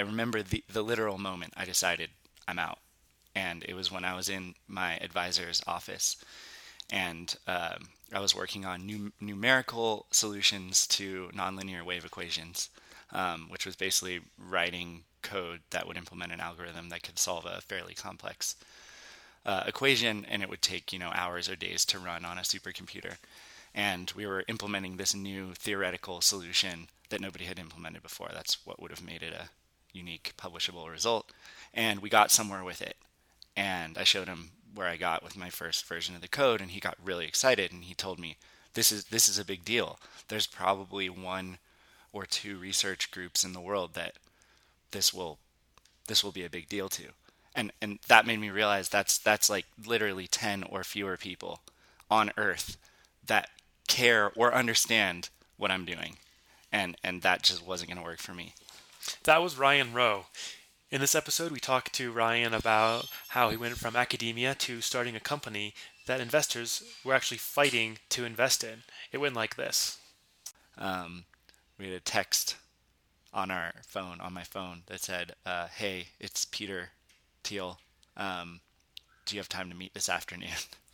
I remember the the literal moment I decided I'm out, and it was when I was in my advisor's office, and um, I was working on num- numerical solutions to nonlinear wave equations, um, which was basically writing code that would implement an algorithm that could solve a fairly complex uh, equation, and it would take you know hours or days to run on a supercomputer. And we were implementing this new theoretical solution that nobody had implemented before. That's what would have made it a unique publishable result. And we got somewhere with it. And I showed him where I got with my first version of the code, and he got really excited. And he told me, "This is this is a big deal. There's probably one or two research groups in the world that this will this will be a big deal to." And and that made me realize that's that's like literally ten or fewer people on Earth that care or understand what I'm doing, and and that just wasn't going to work for me. That was Ryan Rowe. In this episode, we talked to Ryan about how he went from academia to starting a company that investors were actually fighting to invest in. It went like this. Um, we had a text on our phone, on my phone, that said, uh, "Hey, it's Peter Thiel. Um, do you have time to meet this afternoon?"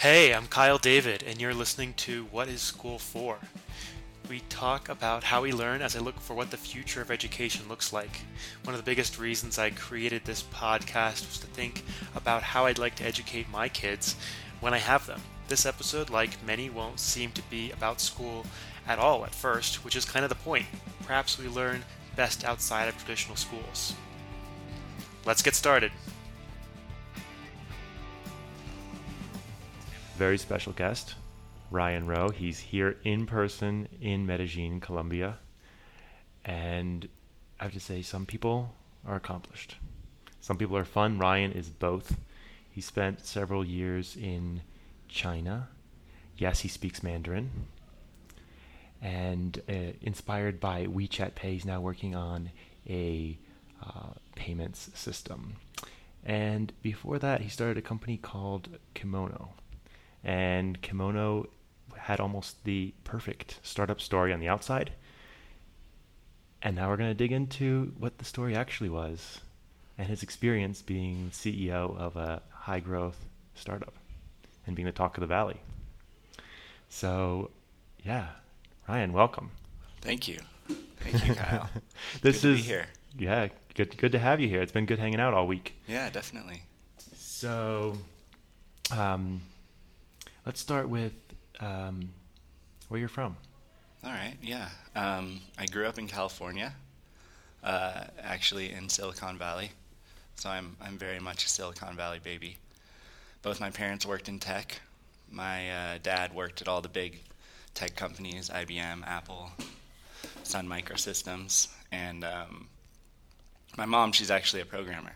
Hey, I'm Kyle David, and you're listening to What is School For? We talk about how we learn as I look for what the future of education looks like. One of the biggest reasons I created this podcast was to think about how I'd like to educate my kids when I have them. This episode, like many, won't seem to be about school at all at first, which is kind of the point. Perhaps we learn best outside of traditional schools. Let's get started. Very special guest, Ryan Rowe. He's here in person in Medellin, Colombia. And I have to say, some people are accomplished. Some people are fun. Ryan is both. He spent several years in China. Yes, he speaks Mandarin. And uh, inspired by WeChat Pay, he's now working on a uh, payments system. And before that, he started a company called Kimono and Kimono had almost the perfect startup story on the outside. And now we're going to dig into what the story actually was and his experience being CEO of a high growth startup and being the talk of the valley. So, yeah, Ryan, welcome. Thank you. Thank you, Kyle. this good is here. Yeah, good good to have you here. It's been good hanging out all week. Yeah, definitely. So, um, Let's start with um, where you're from. All right, yeah. Um, I grew up in California, uh, actually in Silicon Valley. So I'm I'm very much a Silicon Valley baby. Both my parents worked in tech. My uh, dad worked at all the big tech companies: IBM, Apple, Sun Microsystems, and um, my mom. She's actually a programmer.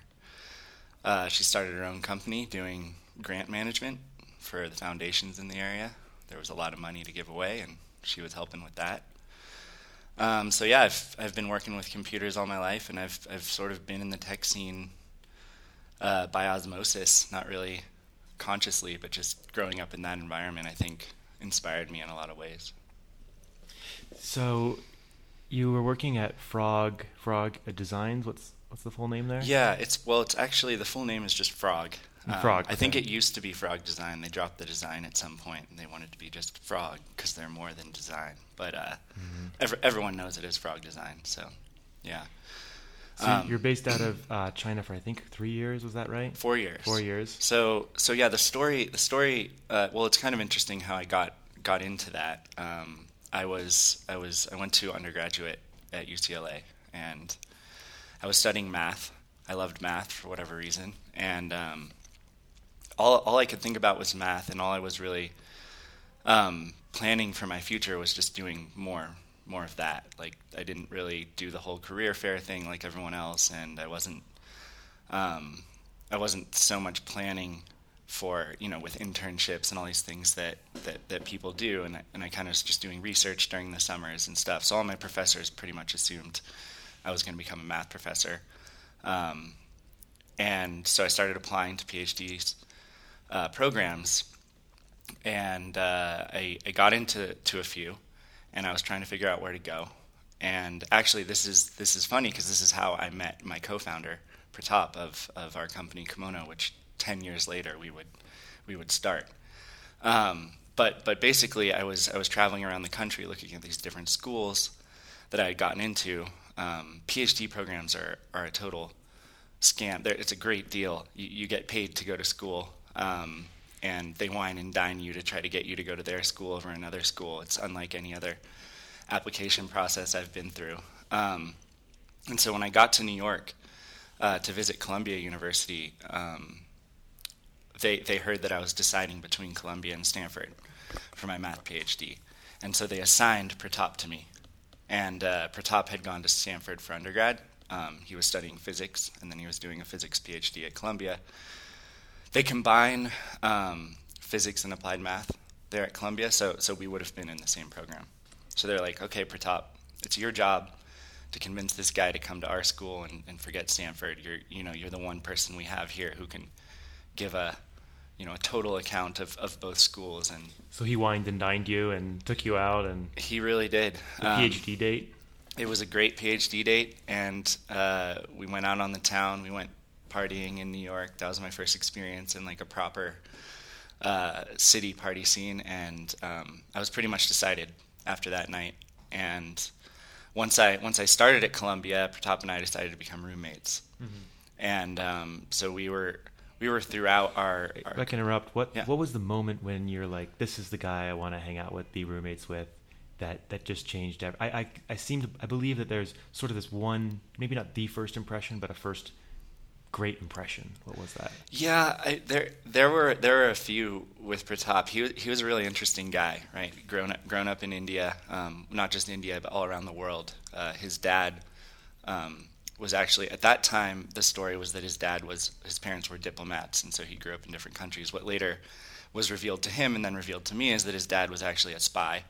Uh, she started her own company doing grant management for the foundations in the area. There was a lot of money to give away, and she was helping with that. Um, so yeah, I've I've been working with computers all my life, and I've I've sort of been in the tech scene uh, by osmosis, not really consciously, but just growing up in that environment, I think inspired me in a lot of ways. So, you were working at Frog Frog Designs. What's what's the full name there? Yeah, it's well, it's actually the full name is just Frog. Um, frog. I think it used to be Frog Design. They dropped the design at some point, and they wanted to be just Frog because they're more than design. But uh, mm-hmm. every, everyone knows it is Frog Design. So, yeah. So um, you're based out of uh, China for I think three years. Was that right? Four years. Four years. So so yeah, the story the story. Uh, well, it's kind of interesting how I got got into that. Um, I was I was I went to undergraduate at UCLA and I was studying math. I loved math for whatever reason, and um, all all I could think about was math, and all I was really um, planning for my future was just doing more more of that. Like I didn't really do the whole career fair thing like everyone else, and I wasn't um, I wasn't so much planning for you know with internships and all these things that that, that people do, and I, and I kind of was just doing research during the summers and stuff. So all my professors pretty much assumed I was going to become a math professor. Um, and so I started applying to PhDs uh, programs, and uh, I, I, got into to a few, and I was trying to figure out where to go. And actually, this is this is funny because this is how I met my co-founder Pratap of of our company Kimono, which ten years later we would we would start. Um, but but basically, I was I was traveling around the country looking at these different schools that I had gotten into. Um, PhD programs are are a total scam. They're, it's a great deal. You, you, get paid to go to school, um, and they wine and dine you to try to get you to go to their school over another school. It's unlike any other application process I've been through. Um, and so when I got to New York uh, to visit Columbia University, um, they they heard that I was deciding between Columbia and Stanford for my math PhD, and so they assigned Pratap to me. And uh, Pratap had gone to Stanford for undergrad. Um, he was studying physics, and then he was doing a physics PhD at Columbia. They combine um, physics and applied math there at Columbia, so so we would have been in the same program. So they're like, okay, Pratap, it's your job to convince this guy to come to our school and, and forget Stanford. You're you know you're the one person we have here who can give a you know a total account of, of both schools and so he wined and dined you and took you out and he really did the um, phd date it was a great phd date and uh, we went out on the town we went partying in new york that was my first experience in like a proper uh, city party scene and um, i was pretty much decided after that night and once i once i started at columbia pratap and i decided to become roommates mm-hmm. and um, so we were we were throughout our. our if I can interrupt, what yeah. what was the moment when you're like, this is the guy I want to hang out with, be roommates with? That, that just changed. I, I I seem to I believe that there's sort of this one maybe not the first impression but a first great impression. What was that? Yeah, I, there there were there were a few with Pratap. He he was a really interesting guy, right? Grown up grown up in India, um, not just India but all around the world. Uh, his dad um, was actually at that time the story was that his dad was his parents were diplomats and so he grew up in different countries what later was revealed to him and then revealed to me is that his dad was actually a spy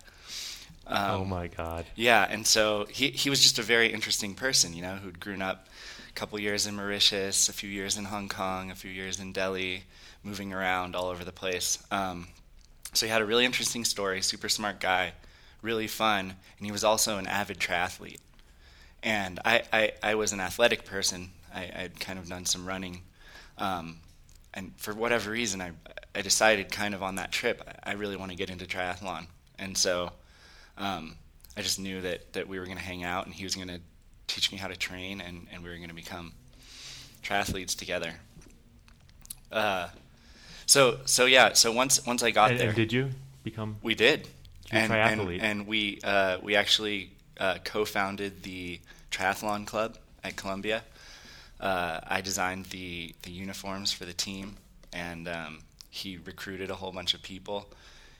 um, oh my god yeah and so he he was just a very interesting person you know who'd grown up couple years in Mauritius a few years in Hong Kong a few years in Delhi moving around all over the place um, so he had a really interesting story super smart guy really fun and he was also an avid triathlete and I, I, I was an athletic person. I, I'd kind of done some running. Um, and for whatever reason, I, I decided kind of on that trip, I really want to get into triathlon. And so um, I just knew that, that we were going to hang out and he was going to teach me how to train and, and we were going to become triathletes together. Uh, so so yeah, so once once I got and, there, and did you become? We did, and, and, and we uh, we actually uh, co-founded the triathlon club at Columbia. Uh, I designed the the uniforms for the team, and um, he recruited a whole bunch of people.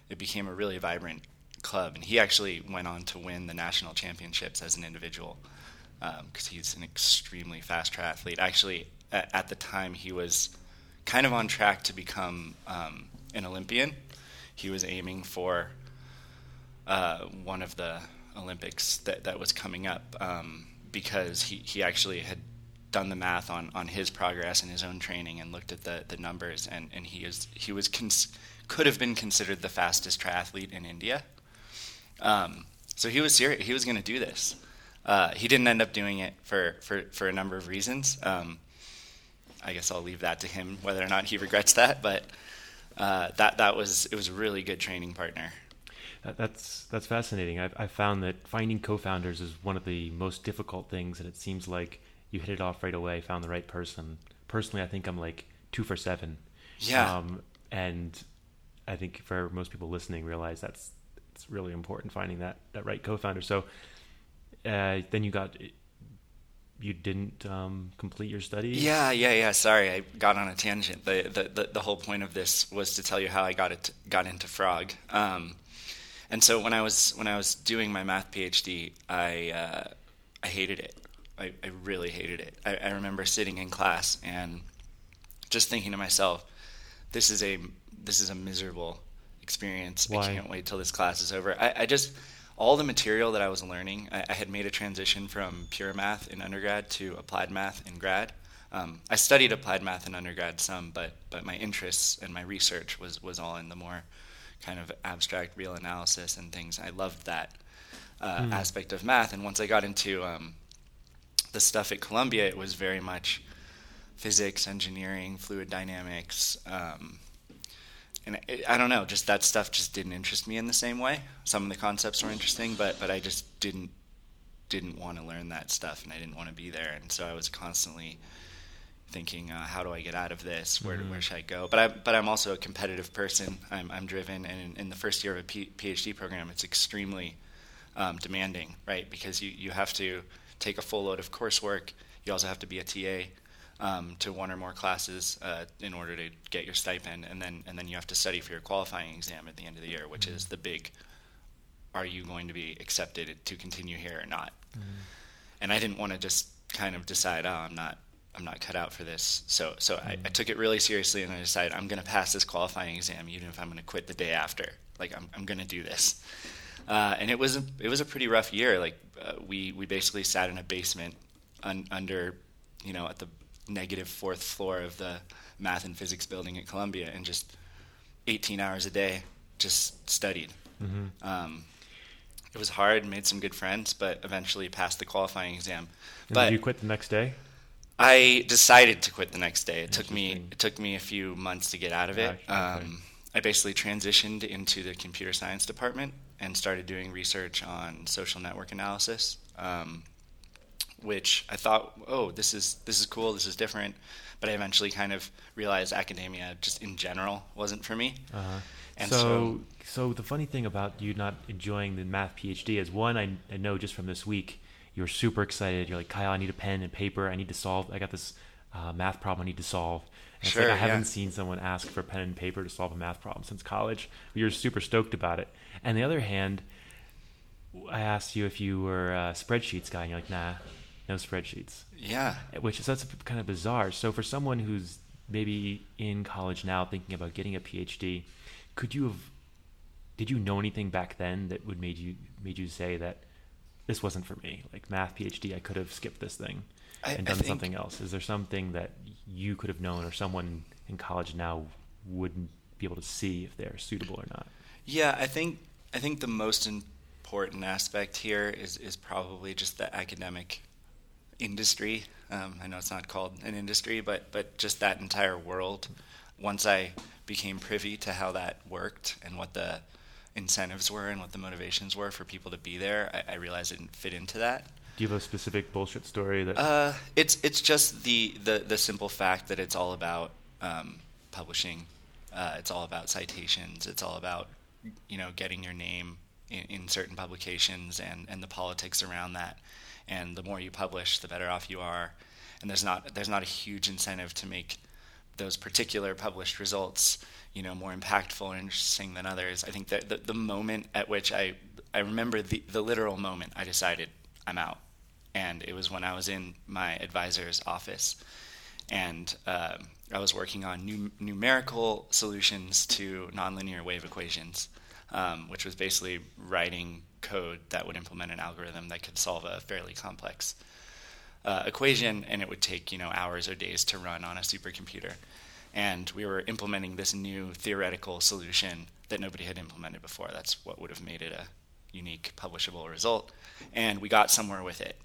It became a really vibrant club, and he actually went on to win the national championships as an individual because um, he's an extremely fast triathlete. Actually, at, the time, he was kind of on track to become um, an Olympian. He was aiming for uh, one of the Olympics that, that was coming up um, because he, he actually had done the math on, on his progress and his own training and looked at the, the numbers and, and he is he was cons- could have been considered the fastest triathlete in India. Um, so he was serious. He was going to do this. Uh, he didn't end up doing it for, for, for a number of reasons. Um, I guess I'll leave that to him whether or not he regrets that. But uh, that that was it was a really good training partner. That's that's fascinating. I've, I've found that finding co-founders is one of the most difficult things, and it seems like you hit it off right away, found the right person. Personally, I think I'm like two for seven. Yeah. Um, and I think for most people listening, realize that's it's really important finding that that right co-founder. So uh, then you got you didn't um, complete your studies. Yeah, yeah, yeah. Sorry, I got on a tangent. The, the the, the whole point of this was to tell you how I got it got into Frog. Um, and so when I was when I was doing my math PhD, I uh, I hated it. I, I really hated it. I, I, remember sitting in class and just thinking to myself, "This is a this is a miserable experience. Why? I can't wait till this class is over." I, I just all the material that I was learning, I, I, had made a transition from pure math in undergrad to applied math in grad. Um, I studied applied math in undergrad some, but but my interests and my research was was all in the more kind of abstract real analysis and things. I loved that. uh, mm. aspect of math. And once I got into um, the stuff at Columbia, it was very much physics, engineering, fluid dynamics. Um, and it, I don't know, just that stuff just didn't interest me in the same way. Some of the concepts were interesting, but but I just didn't didn't want to learn that stuff, and I didn't want to be there. And so I was constantly thinking, uh, how do I get out of this? Where mm-hmm. where should I go? But I but I'm also a competitive person. I'm I'm driven, and in, in the first year of a P- PhD program, it's extremely um, demanding, right? Because you you have to take a full load of coursework. You also have to be a TA. Um, to one or more classes uh, in order to get your stipend, and then and then you have to study for your qualifying exam at the end of the year, which mm-hmm. is the big. Are you going to be accepted to continue here or not? Mm-hmm. And I didn't want to just kind of decide, oh, I'm not I'm not cut out for this. So so mm-hmm. I, I, took it really seriously and I decided I'm going to pass this qualifying exam even if I'm going to quit the day after. Like I'm I'm going to do this. Uh, and it was a, it was a pretty rough year. Like uh, we we basically sat in a basement un, under you know at the negative fourth floor of the math and physics building at Columbia and just 18 hours a day just studied. Mm-hmm. Um, it was hard, made some good friends, but eventually passed the qualifying exam. And but did you quit the next day? I decided to quit the next day. It took me it took me a few months to get out of it. Um, I basically transitioned into the computer science department and started doing research on social network analysis, um, which I thought, oh, this is this is cool, this is different. But I eventually kind of realized academia, just in general, wasn't for me. Uh-huh. And so, so, so the funny thing about you not enjoying the math PhD is one, I, I know just from this week you're super excited. You're like, Kyle, I need a pen and paper. I need to solve. I got this uh, math problem I need to solve. And sure, like I haven't seen someone ask for pen and paper to solve a math problem since college. You're super stoked about it. And the other hand, I asked you if you were a spreadsheets guy, and you're like, nah, no spreadsheets. Yeah. Which is that's kind of bizarre. So for someone who's maybe in college now thinking about getting a PhD, could you have? Did you know anything back then that would made you made you say that this wasn't for me. Like math PhD, I could have skipped this thing I, and done something else. Is there something that you could have known, or someone in college now wouldn't be able to see if they're suitable or not? Yeah, I think I think the most important aspect here is is probably just the academic industry. Um, I know it's not called an industry, but but just that entire world. Once I became privy to how that worked and what the incentives were and what the motivations were for people to be there, I, I realized it didn't fit into that. Do you have a specific bullshit story that? Uh, it's it's just the, the the simple fact that it's all about um, publishing. Uh, it's all about citations. It's all about you know getting your name in, in, certain publications and and the politics around that. And the more you publish, the better off you are. And there's not there's not a huge incentive to make those particular published results you know more impactful and interesting than others. I think that the, the moment at which I I remember the the literal moment I decided I'm out, and it was when I was in my advisor's office, and uh, I was working on new, numerical solutions to nonlinear wave equations, um, which was basically writing code that would implement an algorithm that could solve a fairly complex uh, equation, and it would take you know hours or days to run on a supercomputer and we were implementing this new theoretical solution that nobody had implemented before. That's what would have made it a unique publishable result. And we got somewhere with it.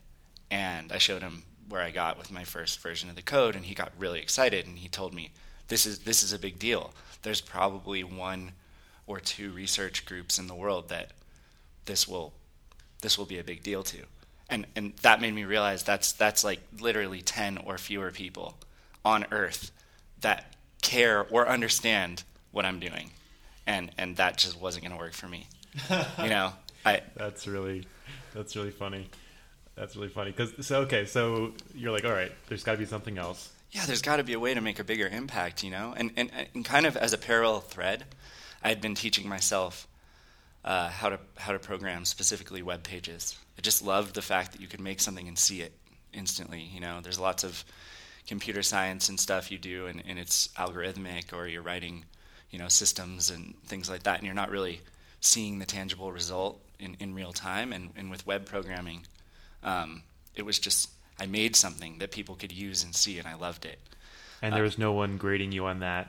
And I showed him where I got with my first version of the code, and he got really excited. And he told me, "This is this is a big deal. There's probably one or two research groups in the world that this will this will be a big deal to." And and that made me realize that's that's like literally ten or fewer people on Earth that care or understand what I'm doing, and and that just wasn't going to work for me. you know, I. That's really, that's really funny. That's really funny because so okay, so you're like, all right, there's got to be something else. Yeah, there's got to be a way to make a bigger impact, you know, and and, and kind of as a parallel thread, I had been teaching myself uh, how to how to program specifically web pages. I just loved the fact that you could make something and see it instantly. You know, there's lots of computer science and stuff you do and, and it's algorithmic or you're writing you know systems and things like that and you're not really seeing the tangible result in, in real time and, and with web programming um, it was just i made something that people could use and see and i loved it and there was no one grading you on that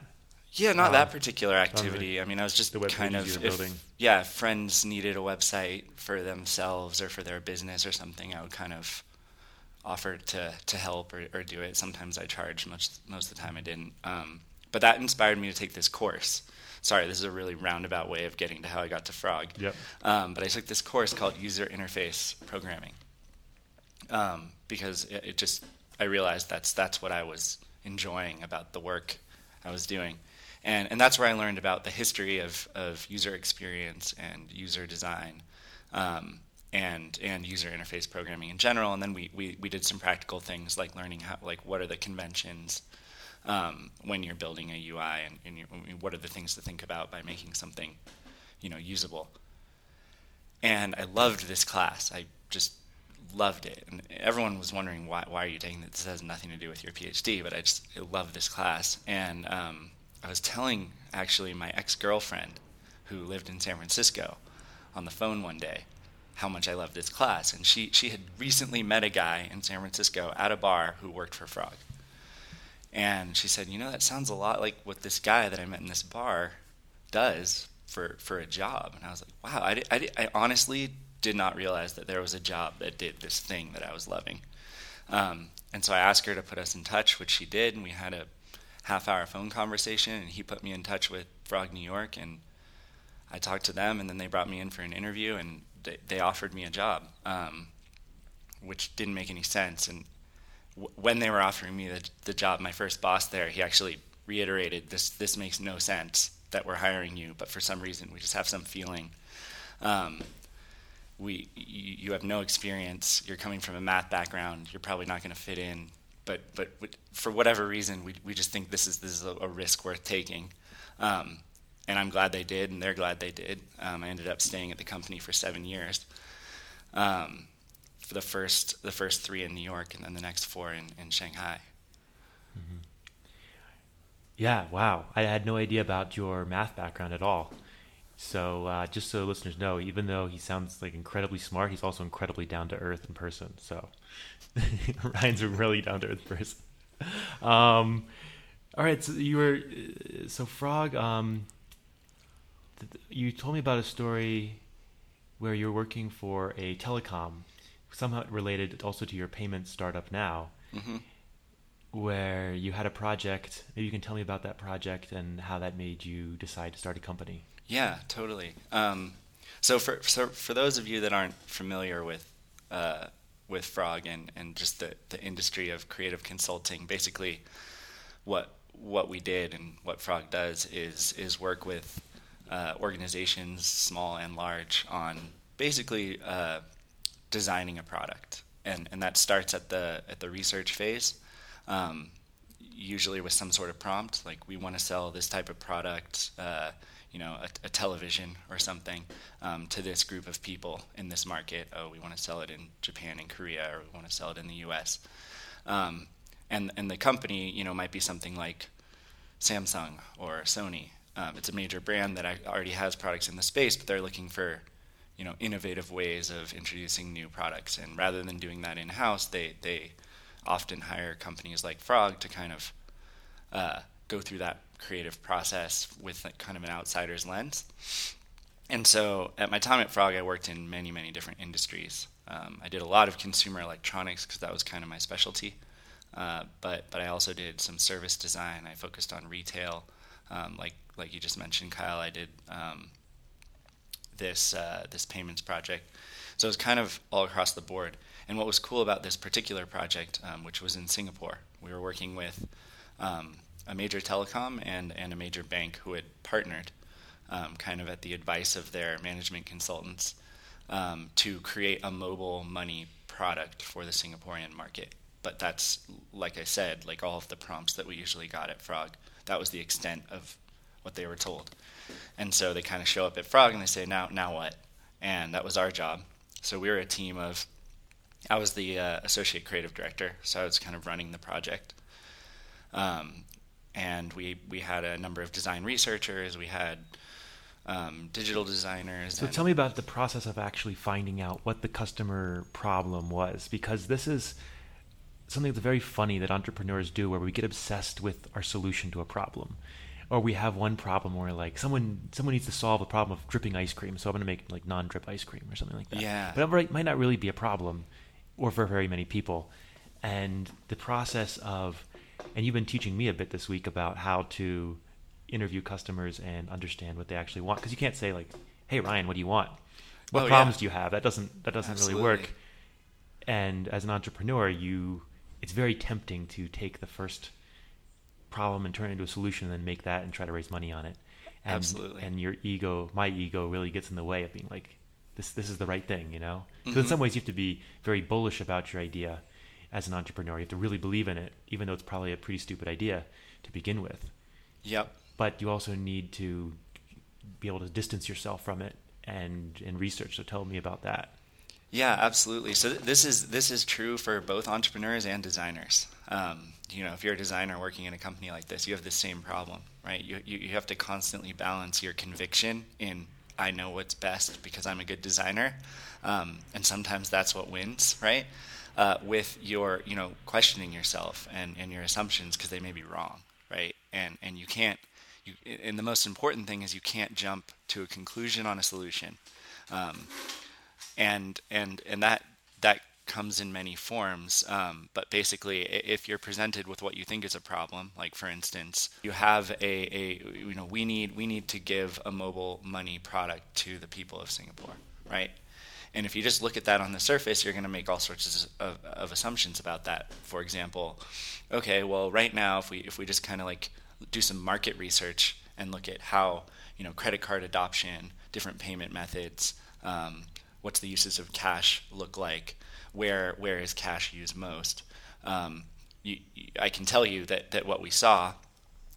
Yeah, not Um, that particular activity. I mean, I was just the kind of if, building. yeah, friends needed a website for themselves or for their business or something, I would kind of offer to to help or, or do it. Sometimes I charged. Most most of the time I didn't. Um, but that inspired me to take this course. Sorry, this is a really roundabout way of getting to how I got to Frog. Yep. Um, but I took this course called User Interface Programming um, because it, it just I realized that's that's what I was enjoying about the work I was doing, and and that's where I learned about the history of of user experience and user design. Um, and and user interface programming in general, and then we, we, we did some practical things like learning how like what are the conventions um, when you're building a UI, and, and what are the things to think about by making something, you know, usable. And I loved this class. I just loved it. And everyone was wondering why why are you taking this? This has nothing to do with your PhD, but I just I loved this class. And um, I was telling actually my ex girlfriend, who lived in San Francisco, on the phone one day, how much I loved this class. And she she had recently met a guy in San Francisco at a bar who worked for Frog. And she said, you know, that sounds a lot like what this guy that I met in this bar does for for a job. And I was like, wow, I, I, I honestly did not realize that there was a job that did this thing that I was loving. Um, and so I asked her to put us in touch, which she did, and we had a half hour phone conversation, and he put me in touch with Frog New York, and I talked to them, and then they brought me in for an interview, and they, they offered me a job, um, which didn't make any sense. And when they were offering me the, the job, my first boss there, he actually reiterated, "This this makes no sense that we're hiring you, but for some reason we just have some feeling." Um, we you, you have no experience. You're coming from a math background. You're probably not going to fit in. But but for whatever reason, we we just think this is this is a, a risk worth taking. Um, and I'm glad they did, and they're glad they did. Um, I ended up staying at the company for seven years. Um, for the first the first three in New York, and then the next four in, in Shanghai. Yeah, wow. I had no idea about your math background at all. So, uh, just so listeners know, even though he sounds like incredibly smart, he's also incredibly down to earth in person. So, Ryan's a really down to earth person. Um, all right, so you were so Frog. Um, th- you told me about a story where you're working for a telecom, somehow related also to your payment startup now hmm where you had a project. Maybe you can tell me about that project and how that made you decide to start a company. Yeah, totally. Um, so for, so for those of you that aren't familiar with uh, with Frog and, and just the, the industry of creative consulting, basically what what we did and what Frog does is is work with uh, organizations, small and large, on basically uh, designing a product, and and that starts at the at the research phase. Um, usually with some sort of prompt, like we want to sell this type of product, uh, you know, a, a television or something, um, to this group of people in this market. Oh, we want to sell it in Japan and Korea, or we want to sell it in the U.S. Um, and and the company, you know, might be something like Samsung or Sony. Um, it's a major brand that already has products in the space, but they're looking for, you know, innovative ways of introducing new products. And rather than doing that in house, they they often hire companies like Frog to kind of uh, go through that creative process with kind of an outsider's lens. And so at my time at Frog, I worked in many, many different industries. Um, I did a lot of consumer electronics because that was kind of my specialty. Uh, but but I also did some service design. I focused on retail, um, like like you just mentioned, Kyle. I did um, this uh, this payments project. So it was kind of all across the board. And what was cool about this particular project, um, which was in Singapore, we were working with um, a major telecom and, and a major bank who had partnered, um, kind of at the advice of their management consultants, um, to create a mobile money product for the Singaporean market. But that's, like I said, like all of the prompts that we usually got at Frog, that was the extent of what they were told. And so they kind of show up at Frog and they say, now, now what? And that was our job. So we were a team of I was the uh, associate creative director, so I was kind of running the project. Um, and we we had a number of design researchers. We had um, digital designers. So tell me about the process of actually finding out what the customer problem was, because this is something that's very funny that entrepreneurs do, where we get obsessed with our solution to a problem. or we have one problem where like someone someone needs to solve a problem of dripping ice cream, so I'm going to make like non-drip ice cream or something like that. Yeah. But it might not really be a problem, or for very many people, and the process of, and you've been teaching me a bit this week about how to interview customers and understand what they actually want because you can't say like, "Hey Ryan, what do you want? What Oh, problems yeah. do you have?" That doesn't that doesn't Absolutely. really work. And as an entrepreneur, you it's very tempting to take the first problem and turn it into a solution and then make that and try to raise money on it. And, Absolutely. And your ego, my ego, really gets in the way of being like, this this is the right thing, you know. Because in Mhm. some ways, you have to be very bullish about your idea as an entrepreneur. You have to really believe in it, even though it's probably a pretty stupid idea to begin with. Yep. But you also need to be able to distance yourself from it and and research. So tell me about that. Yeah, absolutely. So th- this is this is true for both entrepreneurs and designers. Um, you know, if you're a designer working in a company like this, you have the same problem, right? You, you you have to constantly balance your conviction in I know what's best because I'm a good designer, um, and sometimes that's what wins, right? Uh, with your you know questioning yourself and, and your assumptions because they may be wrong, right? And and you can't. You, and the most important thing is you can't jump to a conclusion on a solution. Um, and and and that that comes in many forms. Um, but basically, if you're presented with what you think is a problem, like for instance, you have a, a you know we need we need to give a mobile money product to the people of Singapore, right? And if you just look at that on the surface, you're going to make all sorts of, of assumptions about that. For example, okay, well, right now, if we if we just kind of like do some market research and look at how you know credit card adoption, different payment methods, um, what's the uses of cash look like, where where is cash used most? Um, you, you, I can tell you that that what we saw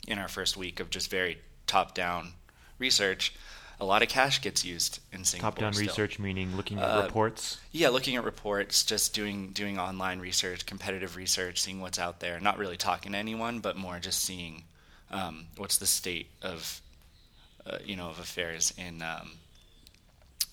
in our first week of just very top down research, a lot of cash gets used in Singapore. Top down still. research meaning looking at Uh, reports. Yeah, looking at reports, just doing doing online research, competitive research, seeing what's out there. Not really talking to anyone, but more just seeing um, what's the state of uh, you know of affairs in um,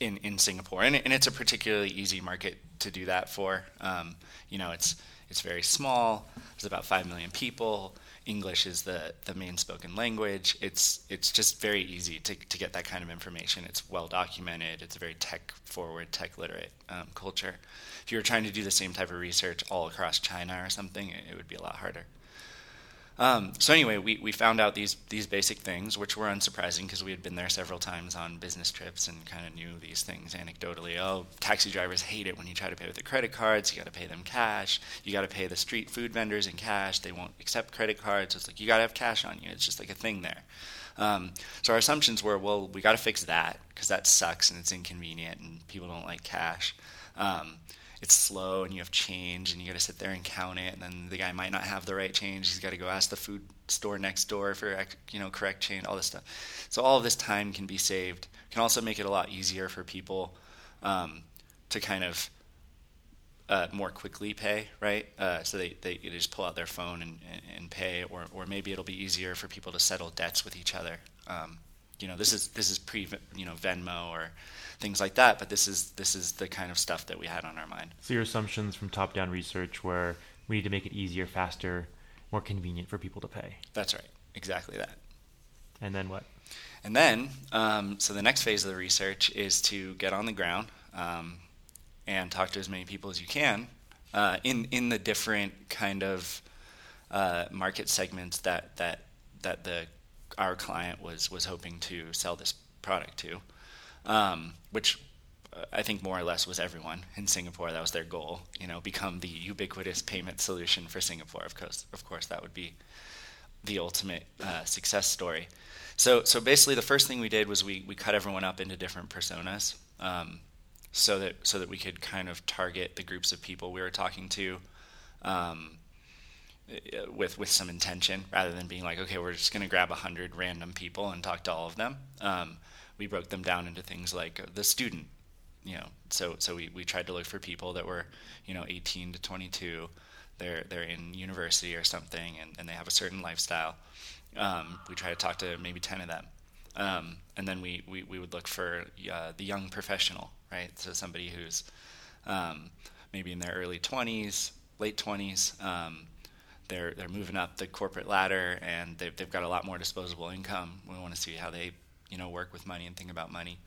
in in Singapore, and, and it's a particularly easy market to do that for. Um, you know, it's it's very small. There's about five million people. English is the, the main spoken language. It's it's just very easy to, to get that kind of information. It's well documented. It's a very tech forward, tech literate um, culture. If you were trying to do the same type of research all across China or something, it, it would be a lot harder. Um, so anyway, we, we found out these these basic things, which were unsurprising because we had been there several times on business trips and kind of knew these things anecdotally. Oh, taxi drivers hate it when you try to pay with their credit cards. You got to pay them cash. You got to pay the street food vendors in cash. They won't accept credit cards. It's like you got to have cash on you. It's just like a thing there. Um, so our assumptions were, well, we got to fix that because that sucks and it's inconvenient and people don't like cash. Um, it's slow and you have change and you got to sit there and count it and then the guy might not have the right change he's got to go ask the food store next door for you know correct change all this stuff. So all of this time can be saved can also make it a lot easier for people um, to kind of uh, more quickly pay right? Uh, so they, they just pull out their phone and, and, and pay or, or maybe it'll be easier for people to settle debts with each other. Um, you know this is this is pre you know Venmo or things like that but this is this is the kind of stuff that we had on our mind So your assumptions from top down research were we need to make it easier, faster, more convenient for people to pay. that's right exactly that And then what? and then um, so the next phase of the research is to get on the ground um, and talk to as many people as you can uh, in in the different kind of uh, market segments that that that the our client was was hoping to sell this product to, um, which uh, I think more or less was everyone in Singapore. That was their goal. You know, become the ubiquitous payment solution for Singapore. Of course, of course, that would be the ultimate uh, success story. So, so basically, the first thing we did was we, we cut everyone up into different personas, um, so that so that we could kind of target the groups of people we were talking to, um, uh, with with some intention, rather than being like, okay, we're just going to grab a hundred random people and talk to all of them. Um, we broke them down into things like the student, you know. So so we, we tried to look for people that were, you know, 18 to 22 they're they're in university or something and, and they have a certain lifestyle. Um, we try to talk to maybe ten of them, um, and then we, we, we would look for uh, the young professional, right? So somebody who's um, maybe in their early twenties, late twenties, um, they're they're moving up the corporate ladder and they've they've got a lot more disposable income. We want to see how they you know work with money and think about money,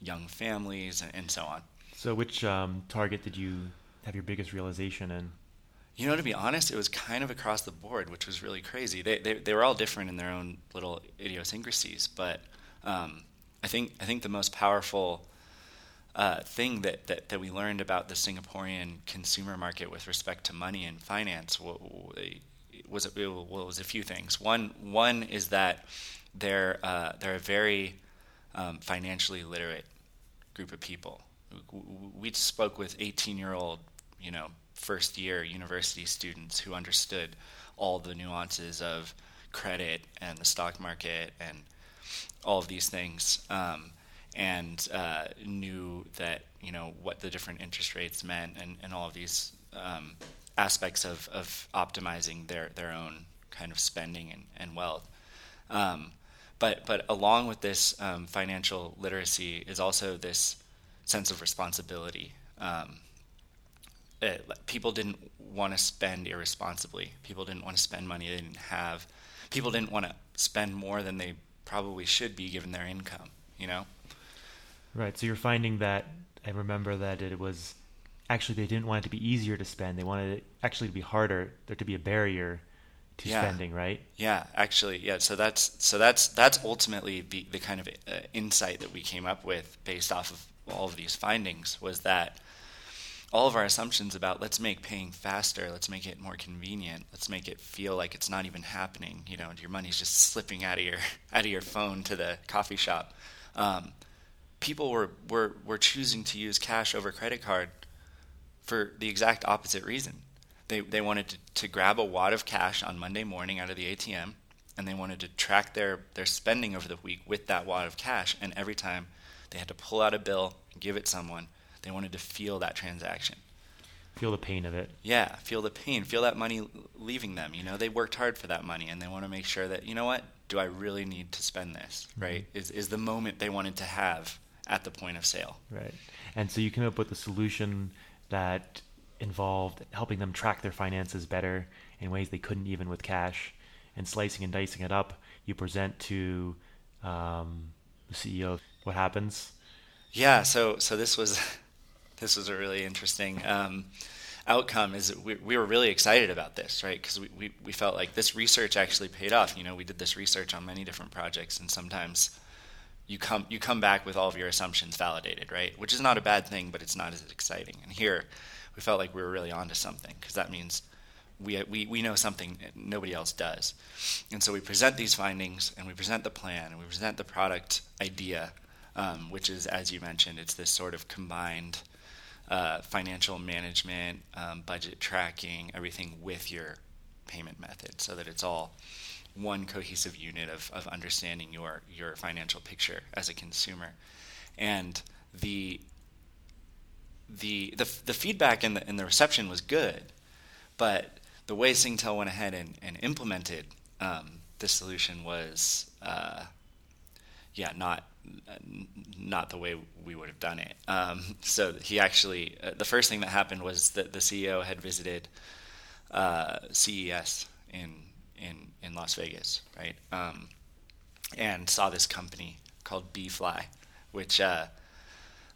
young families and, and so on. So, which um, target did you have your biggest realization in? You know, to be honest, it was kind of across the board, which was really crazy. They they, they were all different in their own little idiosyncrasies, but um, I think I think the most powerful uh, thing that, that, that we learned about the Singaporean consumer market with respect to money and finance was was, was a few things. One one is that they're uh, they're a very um, financially literate group of people. We spoke with 18 year old, you know, first year university students who understood all the nuances of credit and the stock market and all of these things, um, and uh, knew that you know what the different interest rates meant and, and all of these um, aspects of, of optimizing their, their own kind of spending and, and wealth. Um, but but along with this um, financial literacy is also this sense of responsibility. Um, it, people didn't want to spend irresponsibly. People didn't want to spend money they didn't have. People didn't want to spend more than they probably should be given their income. You know. Right. So you're finding that I remember that it was actually they didn't want it to be easier to spend. They wanted it actually to be harder, there to be a barrier to yeah. spending, right? Yeah, actually, yeah. So that's so that's that's ultimately the the kind of uh, insight that we came up with based off of all of these findings was that all of our assumptions about let's make paying faster, let's make it more convenient, let's make it feel like it's not even happening. You know, your money's just slipping out of your out of your phone to the coffee shop. Um, people were, were were choosing to use cash over credit card for the exact opposite reason. They they wanted to, to grab a wad of cash on Monday morning out of the ATM, and they wanted to track their their spending over the week with that wad of cash. And every time they had to pull out a bill and give it someone they wanted to feel that transaction. Feel the pain of it. Yeah, feel the pain. Feel that money leaving them. You know, they worked hard for that money, and they want to make sure that you know what? Do I really need to spend this? Mm-hmm. Right? Is is the moment they wanted to have at the point of sale? Right. And so you came up with a solution that involved helping them track their finances better in ways they couldn't even with cash, and slicing and dicing it up. You present to um, the CEO what happens. Yeah. So so this was this was a really interesting um, outcome. Is we, we were really excited about this, right? Because we, we, we felt like this research actually paid off. You know, we did this research on many different projects, and sometimes you come you come back with all of your assumptions validated, right? Which is not a bad thing, but it's not as exciting. And here, we felt like we were really onto something because that means we, we, we know something nobody else does. And so we present these findings and we present the plan and we present the product idea, um, which is, as you mentioned, it's this sort of combined uh, financial management, um, budget tracking, everything with your payment method, so that it's all one cohesive unit of, of understanding your your financial picture as a consumer. And the the the, the feedback and the, and the reception was good, but the way Singtel went ahead and, and implemented um, this solution was, uh, yeah, not not the way we would have done it. Um, so he actually, uh, the first thing that happened was that the CEO had visited uh, CES in in in Las Vegas, right, um, and saw this company called BeeFly, which uh,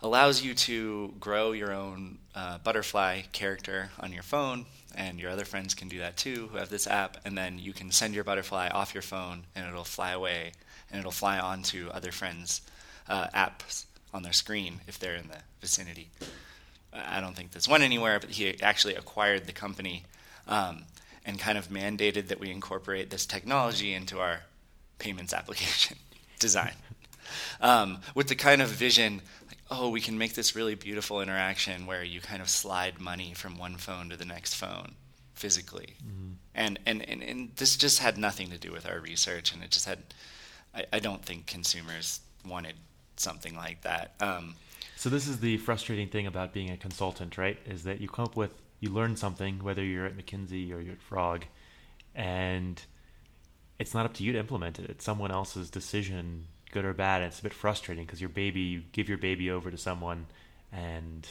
allows you to grow your own uh, butterfly character on your phone, and your other friends can do that too who have this app, and then you can send your butterfly off your phone, and it'll fly away and it'll fly onto other friends' uh, apps on their screen if they're in the vicinity. I don't think this went anywhere, but he actually acquired the company um, and kind of mandated that we incorporate this technology into our payments application design. Um, with the kind of vision, oh, we can make this really beautiful interaction where you kind of slide money from one phone to the next phone physically. Mm-hmm. And, and, and, and this just had nothing to do with our research, and it just had I, I don't think consumers wanted something like that. Um, so this is the frustrating thing about being a consultant, right? Is that you come up with you learn something, whether you're at McKinsey or you're at Frog, and it's not up to you to implement it. It's someone else's decision, good or bad. And it's a bit frustrating because your baby, you give your baby over to someone, and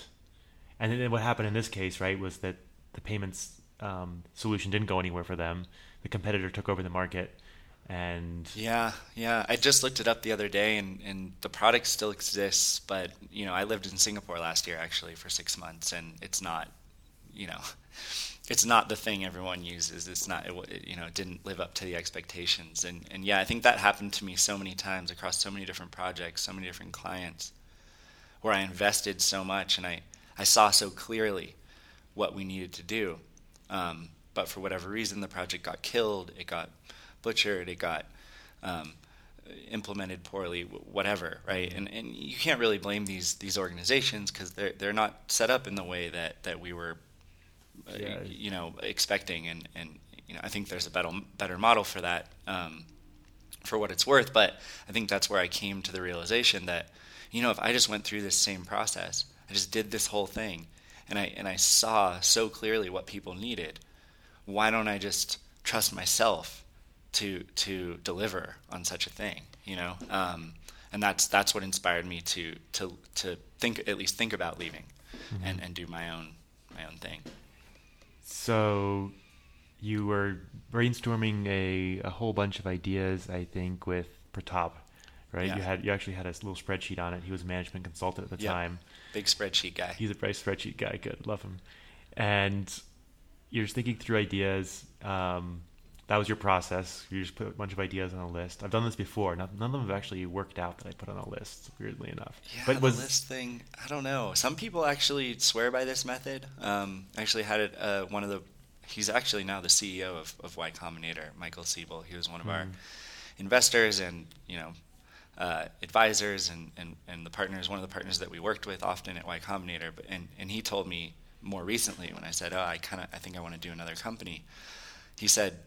and then what happened in this case, right, was that the payments um, solution didn't go anywhere for them. The competitor took over the market, and yeah, yeah. I just looked it up the other day, and and the product still exists, but you know, I lived in Singapore last year actually for six months, and it's not, you know. It's not the thing everyone uses. It's not, it, you know, it didn't live up to the expectations. And, and yeah, I think that happened to me so many times across so many different projects, so many different clients, where I invested so much and I, I saw so clearly what we needed to do. Um, but for whatever reason, the project got killed, it got butchered, it got um, implemented poorly, whatever, right? And and you can't really blame these these organizations because they're they're not set up in the way that that we were, yeah. you know, expecting. And and you know, I think there's a better better model for that. Um, for what it's worth, but I think that's where I came to the realization that, you know, if I just went through this same process, I just did this whole thing, and I and I saw so clearly what people needed. Why don't I just trust myself to to deliver on such a thing? You know, um, and that's that's what inspired me to to to think at least think about leaving, mm-hmm. and and do my own my own thing. So, you were brainstorming a a whole bunch of ideas, I think, with Pratap right? Yeah. You had you actually had a little spreadsheet on it. He was a management consultant at the yep. time. Big spreadsheet guy. He's a big spreadsheet guy. Good, love him. And you're thinking through ideas. Um, that was your process. You just put a bunch of ideas on a list. I've done this before. None, none of them have actually worked out that I put on a list. Weirdly enough, yeah, but was, the list thing. I don't know. Some people actually swear by this method. Um, I actually had it. Uh, one of the. He's actually now the CEO of, of Y Combinator, Michael Siebel. He was one of mm. our hmm. investors, and you know, uh, advisors and, and, and the partners, one of the partners that we worked with often at Y Combinator, but, and, and he told me more recently when I said, oh, I kind of, I think I want to do another company. He said,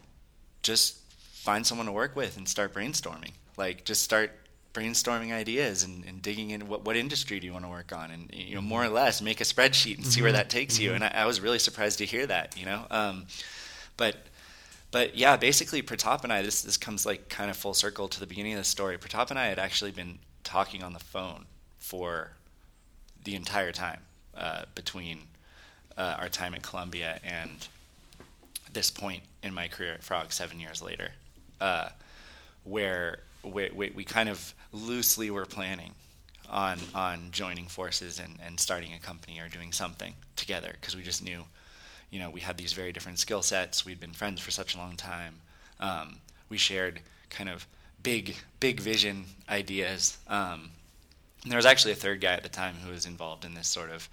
just find someone to work with and start brainstorming. Like just start brainstorming ideas and, and digging in what, what industry do you want to work on and you know more or less make a spreadsheet and see mm-hmm. where that takes mm-hmm. you and I, I, was really surprised to hear that you know um, but but yeah, basically, Pratap and I, this, this comes like kind of full circle to the beginning of the story. Pratap and I had actually been talking on the phone for the entire time uh, between uh, our time at Columbia and this point in my career at Frog seven years later, uh, where we, we, we, kind of loosely were planning on on joining forces and, and starting a company or doing something together because we just knew you know, we had these very different skill sets. We'd been friends for such a long time. Um, we shared kind of big, big vision ideas. Um, there was actually a third guy at the time who was involved in this sort of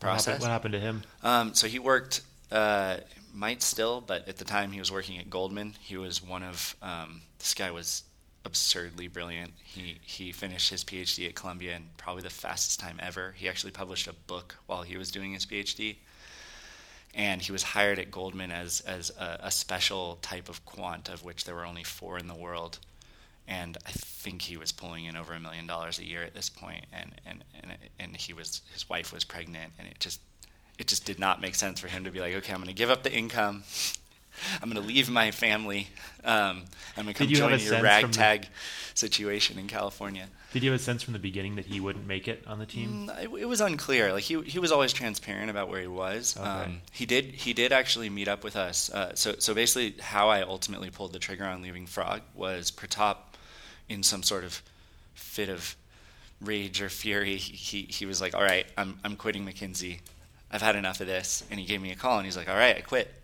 process. What happened, what happened to him? Um, so he worked, uh, might still, but at the time he was working at Goldman. He was one of um, this guy was absurdly brilliant. He he finished his PhD at Columbia in probably the fastest time ever. He actually published a book while he was doing his PhD and he was hired at Goldman as as a, a, special type of quant, of which there were only four in the world, and I think he was pulling in over a million dollars a year at this point, and and and and he was his wife was pregnant, and it just it just did not make sense for him to be like, okay, I'm going to give up the income, I'm going to leave my family. Um, I'm going to come join your ragtag the, situation in California. Did you have a sense from the beginning that he wouldn't make it on the team? Mm, it, it, was unclear. Like he he was always transparent about where he was. Okay. Um, he did he did actually meet up with us. Uh, so so basically, how I ultimately pulled the trigger on leaving Frog was Pratap, in some sort of fit of rage or fury, he he was like, "All right, I'm I'm quitting McKinsey. I've had enough of this." And he gave me a call and he's like, "All right, I quit."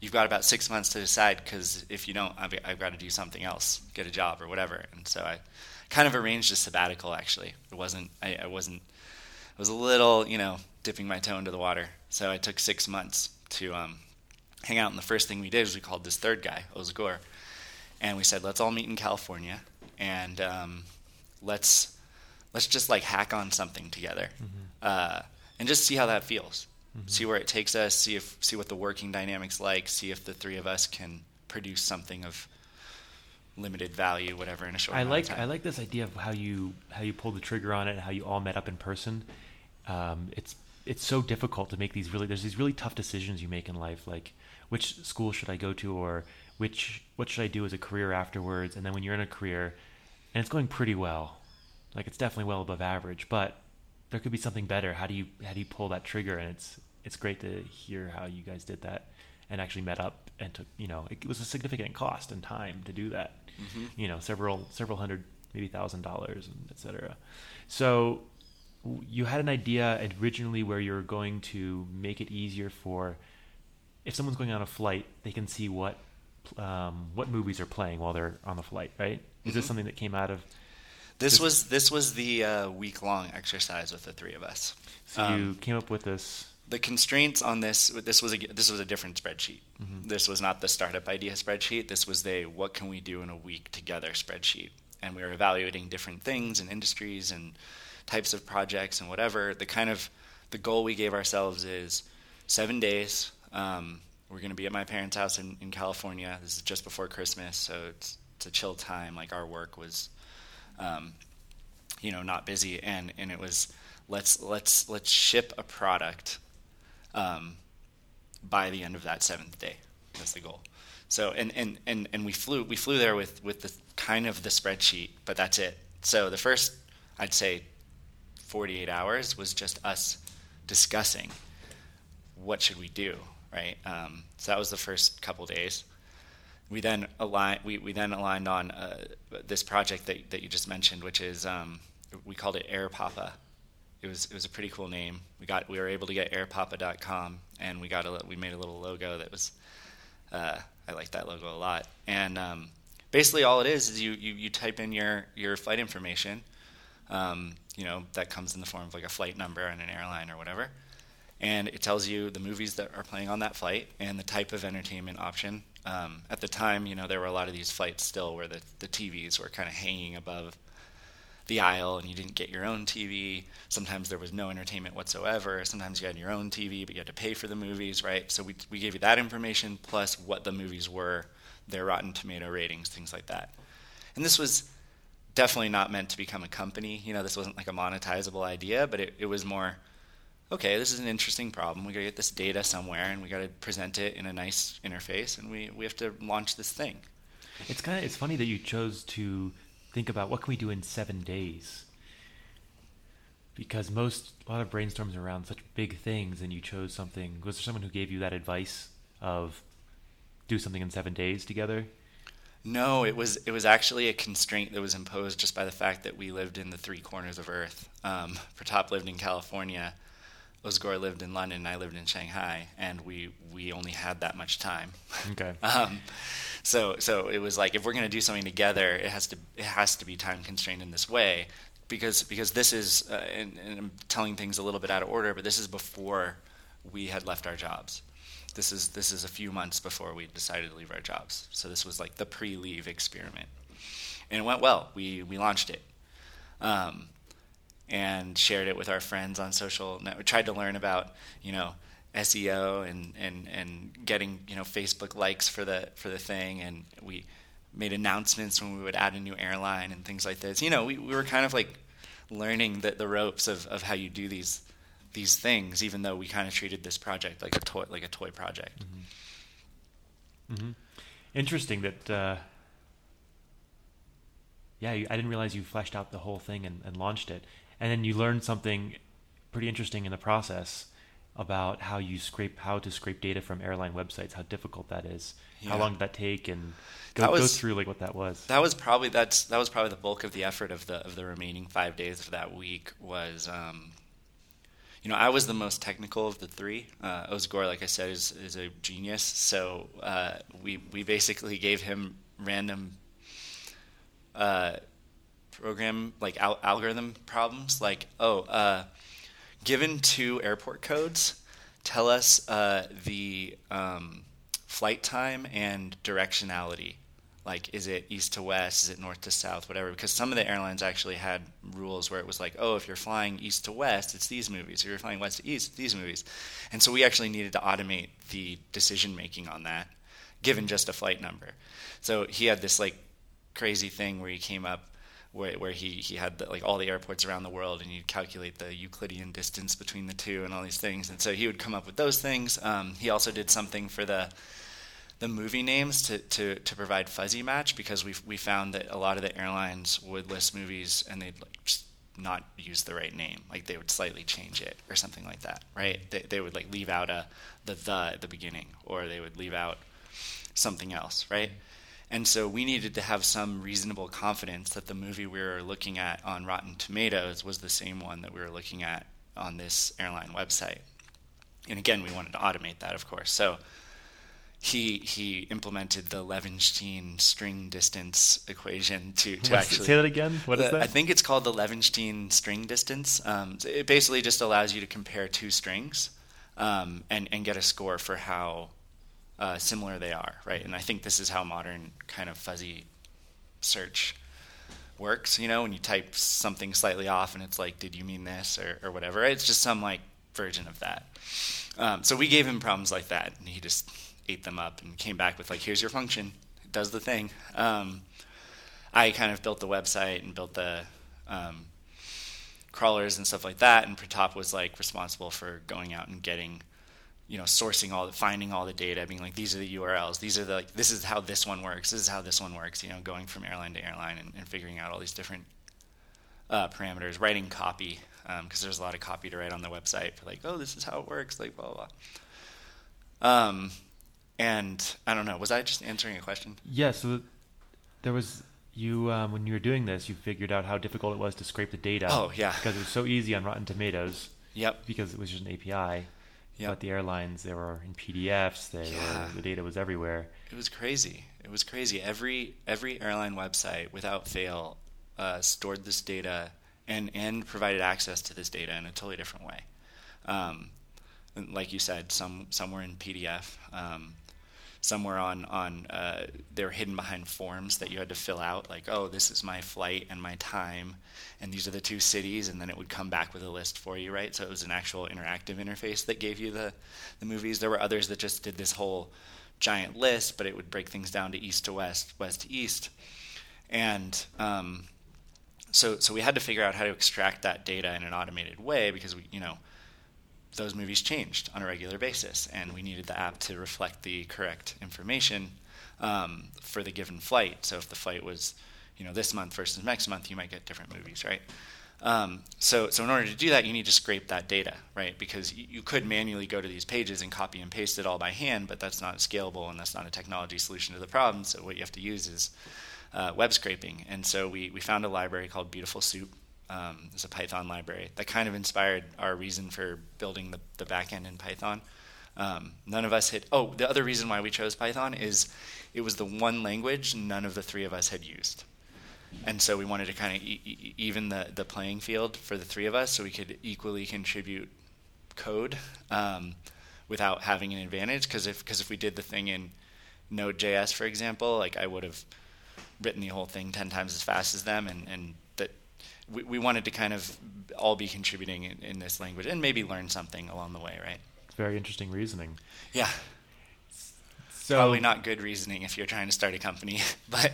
you've got about six months to decide because if you don't, I've, I've, got to do something else, get a job or whatever. And so I kind of arranged a sabbatical. Actually, it wasn't. I, I wasn't. I was a little, you know, dipping my toe into the water. So I took six months to um, hang out. And the first thing we did was we called this third guy, Ozgur, and we said, let's all meet in California and um, let's let's just like hack on something together mm-hmm. uh, and just see how that feels mm-hmm. see where it takes us, see if see what the working dynamics like, see if the three of us can produce something of limited value, whatever, in a short. I like I like this idea of how you how you pulled the trigger on it, and how you all met up in person. Um, it's it's so difficult to make these really. There's these really tough decisions you make in life, like which school should I go to, or which what should I do as a career afterwards. And then when you're in a career, and it's going pretty well, like it's definitely well above average, but there could be something better. How do you how do you pull that trigger? And it's it's great to hear how you guys did that and actually met up and took you know it was a significant cost and time to do that. Mm-hmm. You know, several several hundred maybe thousand dollars and etc. So you had an idea originally where you're going to make it easier for if someone's going on a flight, they can see what um, what movies are playing while they're on the flight, right? Is mm-hmm. this something that came out of? This, this was this was the uh, week long exercise with the three of us. So um, you came up with this. The constraints on this this was a this was a different spreadsheet. Mm-hmm. This was not the startup idea spreadsheet. This was the what can we do in a week together spreadsheet. And we were evaluating different things and industries and types of projects and whatever. The kind of the goal we gave ourselves is seven days. Um, we're going to be at my parents' house in, in California. This is just before Christmas, so it's it's a chill time. Like our work was, um, you know, not busy, and and it was let's let's let's ship a product um, by the end of that seventh day. That's the goal. So and, and, and, and we flew we flew there with, with the kind of the spreadsheet, but that's it. So the first I'd say 48 hours was just us discussing what should we do, right? Um, so that was the first couple days. We then aligned. We, we then aligned on uh, this project that that you just mentioned, which is um, we called it Air Papa. It was it was a pretty cool name. We got we were able to get airpapa.com, and we got a we made a little logo that was. Uh, I like that logo a lot, and um, basically all it is is you, you, you type in your your flight information um, you know, that comes in the form of like a flight number and an airline or whatever. And it tells you the movies that are playing on that flight and the type of entertainment option. Um, at the time, you know, there were a lot of these flights still where the, the TVs were kind of hanging above the aisle and you didn't get your own TV. Sometimes there was no entertainment whatsoever. Sometimes you had your own TV, but you had to pay for the movies, right? So we, we gave you that information plus what the movies were, their Rotten Tomato ratings, things like that. And this was definitely not meant to become a company. You know, this wasn't like a monetizable idea, but it, it was more, okay, this is an interesting problem. We got to get this data somewhere, and we got to present it in a nice interface, and we we have to launch this thing. It's kind of it's funny that you chose to think about what can we do in seven days. Because most a lot of brainstorms around such big things, and you chose something. Was there someone who gave you that advice of do something in seven days together? No, it was it was actually a constraint that was imposed just by the fact that we lived in the three corners of Earth. Um, Pratap lived in California, Ozgur lived in London, and I lived in Shanghai, and we we only had that much time. Okay. um, so so it was like if we're going to do something together, it has to it has to be time constrained in this way, because because this is uh, and, and I'm telling things a little bit out of order, but this is before we had left our jobs this is this is a few months before we decided to leave our jobs. So this was like the pre-leave experiment, and it went well. We we launched it, um, and shared it with our friends on social. We tried to learn about you know SEO and and and getting you know Facebook likes for the for the thing, and we made announcements when we would add a new airline and things like this. You know, we, we were kind of like learning the, the ropes of, of how you do these these things, even though we kind of treated this project like a toy, like a toy project. Mm-hmm. Mm-hmm. Interesting that. Uh, yeah, I didn't realize you fleshed out the whole thing and, and launched it, and then you learned something pretty interesting in the process about how you scrape how to scrape data from airline websites, how difficult that is. Yeah. How long did that take, and go, was, go through like what that was. That was probably that's that was probably the bulk of the effort of the of the remaining five days of that week was um, you know, I was the most technical of the three. Uh, Ozgur, like I said, is, is a genius. So uh, we we basically gave him random uh, program like al- algorithm problems, like oh, uh, given two airport codes, tell us uh, the um, flight time and directionality. Like is it east to west? Is it north to south? Whatever. Because some of the airlines actually had rules where it was like oh if you're flying east to west it's these movies. If you're flying west to east these movies. And so we actually needed to automate the decision making on that given just a flight number. So he had this like crazy thing where he came up where, where he, he had the, like all the airports around the world and you'd calculate the Euclidean distance between the two and all these things and so he would come up with those things um, he also did something for the the movie names to, to, to provide fuzzy match because we we found that a lot of the airlines would list movies and they'd like just not use the right name. Like they would slightly change it or something like that, right? They, they would like leave out a the the at the beginning, or they would leave out something else, right? And so we needed to have some reasonable confidence that the movie we were looking at on Rotten Tomatoes was the same one that we were looking at on this airline website. And again, we wanted to automate that, of course. So he he implemented the Levenshtein string distance equation to, to actually say that again. What is the- that? I think it's called the Levenshtein string distance. Um, it basically just allows you to compare two strings um, and and get a score for how uh, similar they are, right? And I think this is how modern kind of fuzzy search works. You know, when you type something slightly off and it's like, did you mean this or, or whatever? It's just some like version of that. Um, so we gave him problems like that, and he just ate them up and came back with like, here's your function, it does the thing. Um, I kind of built the website and built the um, crawlers and stuff like that, and Pratap was like responsible for going out and getting, you know, sourcing all the, finding all the data, being like, these are the URLs, these are the, like, this is how this one works, this is how this one works, you know, going from airline to airline and, and figuring out all these different uh, parameters, writing copy, because there's a lot of copy to write on the website for like, oh, this is how it works, like blah blah. blah. Um, and I don't know, was I just answering a question? Yeah, so there was you um, when you were doing this, you figured out how difficult it was to scrape the data. Oh, yeah. because it was so easy on Rotten Tomatoes Yep. because it was just an API. Yep. But the airlines, they were in PDFs. They Yeah. were the data was everywhere. It was crazy. It was crazy. Every every airline website, without fail, uh, stored this data and and provided access to this data in a totally different way. Um, like you said, some some were in PDF. Um, some were on on uh, they were hidden behind forms that you had to fill out. Like, oh, this is my flight and my time, and these are the two cities, and then it would come back with a list for you, right? So it was an actual interactive interface that gave you the the movies. There were others that just did this whole giant list, but it would break things down to east to west, west to east, and um, so so we had to figure out how to extract that data in an automated way because we you know those movies changed on a regular basis, and we needed the app to reflect the correct information um, for the given flight. So if the flight was, you know, this month versus next month, you might get different movies, right? Um, so, so in order to do that, you need to scrape that data, right? Because you, you could manually go to these pages and copy and paste it all by hand, but that's not scalable and that's not a technology solution to the problem. So what you have to use is uh, web scraping. And so we, we found a library called Beautiful Soup. Um, it's a Python library that kind of inspired our reason for building the, the backend in Python. Um, none of us had. Oh, the other reason why we chose Python is it was the one language none of the three of us had used, and so we wanted to kind of e- e- even the the playing field for the three of us, so we could equally contribute code um, without having an advantage. Because if because if we did the thing in Node.js, for example, like I would have written the whole thing ten times as fast as them, and and we, we wanted to kind of all be contributing in, in this language and maybe learn something along the way, right? Very interesting reasoning. Yeah, So probably not good reasoning if you're trying to start a company, but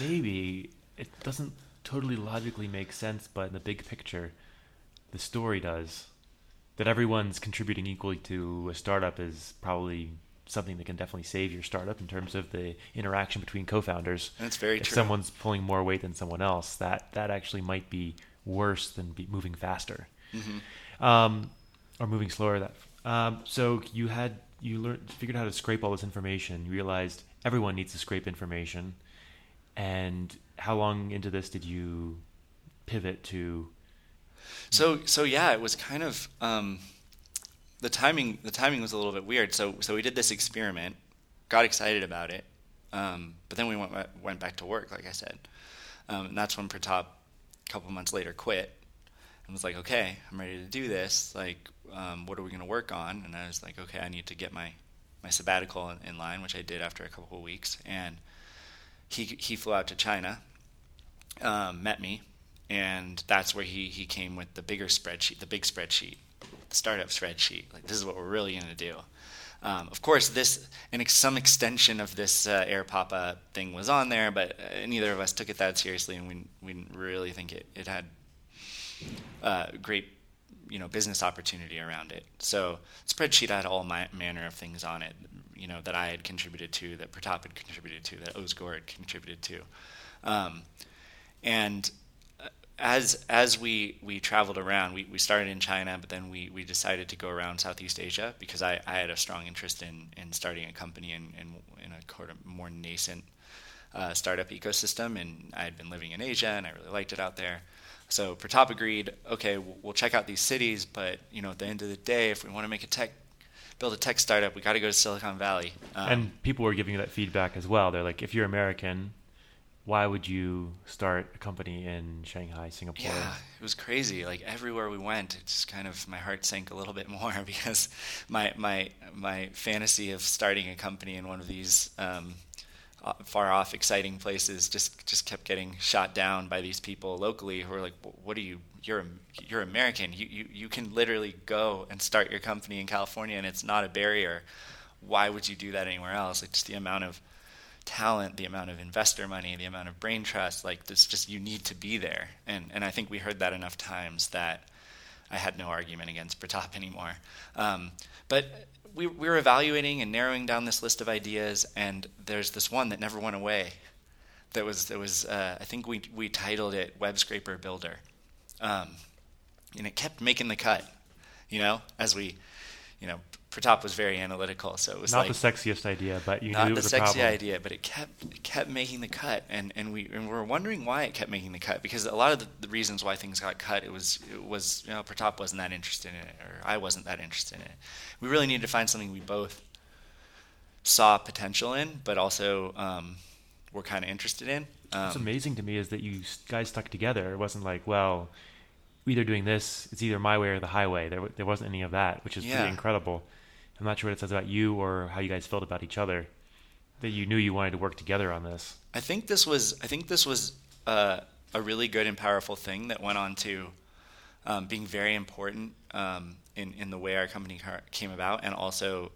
maybe it doesn't totally logically make sense, but in the big picture, the story does. That everyone's contributing equally to a startup is probably something that can definitely save your startup in terms of the interaction between co-founders. that's very if true. If someone's pulling more weight than someone else, that that actually might be worse than be moving faster, hmm um, or moving slower. That um, so you had you learned figured out how to scrape all this information. You realized everyone needs to scrape information, and how long into this did you pivot to? So so yeah, it was kind of um, the timing. The timing was a little bit weird. So so we did this experiment, got excited about it, um, but then we went went back to work, like I said, um, and that's when Pratap, a couple months later, quit and was like, okay, I'm ready to do this. Like, um, what are we going to work on? And I was like, okay, I need to get my my sabbatical in, in line, which I did after a couple of weeks, and he he flew out to China, um, met me, and that's where he he came with the bigger spreadsheet, the big spreadsheet, startup spreadsheet. Like this is what we're really going to do. Um, of course, this and some extension of this uh, Air Papa thing was on there, but uh, neither of us took it that seriously, and we we didn't really think it it had uh, great you know business opportunity around it. So spreadsheet had all my manner of things on it, you know that I had contributed to, that Pratap had contributed to, that Ozgur had contributed to, um, and as as we we traveled around, we, we started in China, but then we, we decided to go around Southeast Asia because I, I had a strong interest in, in starting a company in, in, in a more nascent uh, startup ecosystem, and I had been living in Asia, and I really liked it out there. So Pratap agreed, okay, we'll check out these cities, but you know, at the end of the day, if we want to make a tech, build a tech startup, we got to go to Silicon Valley. Um, and people were giving you that feedback as well. They're like, if you're American, why would you start a company in Shanghai, Singapore? Yeah, it was crazy. Like everywhere we went, it just kind of my heart sank a little bit more because my my my fantasy of starting a company in one of these um, uh, far off, exciting places just just kept getting shot down by these people locally who are like, "What are you? You're you're American. You you you can literally go and start your company in California, and it's not a barrier. Why would you do that anywhere else? Like just the amount of talent, the amount of investor money, the amount of brain trust. Like it's just you need to be there. And and I think we heard that enough times that I had no argument against Pratap anymore. Um, but we, we were evaluating and narrowing down this list of ideas, and there's this one that never went away. That was that was uh, I think we we titled it Web Scraper Builder, um, and it kept making the cut. You know, as we, you know, Pratap was very analytical, so it was not like, the sexiest idea, but you not knew the it was sexy a idea, but it kept it kept making the cut, and and we and we were wondering why it kept making the cut because a lot of the, the, reasons why things got cut it was it was you know Pratap wasn't that interested in it or I wasn't that interested in it. We really needed to find something we both saw potential in, but also um, were kind of interested in. Um, What's amazing to me is that you guys stuck together. It wasn't like well. Either doing this, it's either my way or the highway. There, there wasn't any of that, which is Yeah. pretty incredible. I'm not sure what it says about you or how you guys felt about each other. That you knew you wanted to work together on this. I think this was I think this was uh, a really good and powerful thing that went on to um, being very important um, in in the way our company came about, and also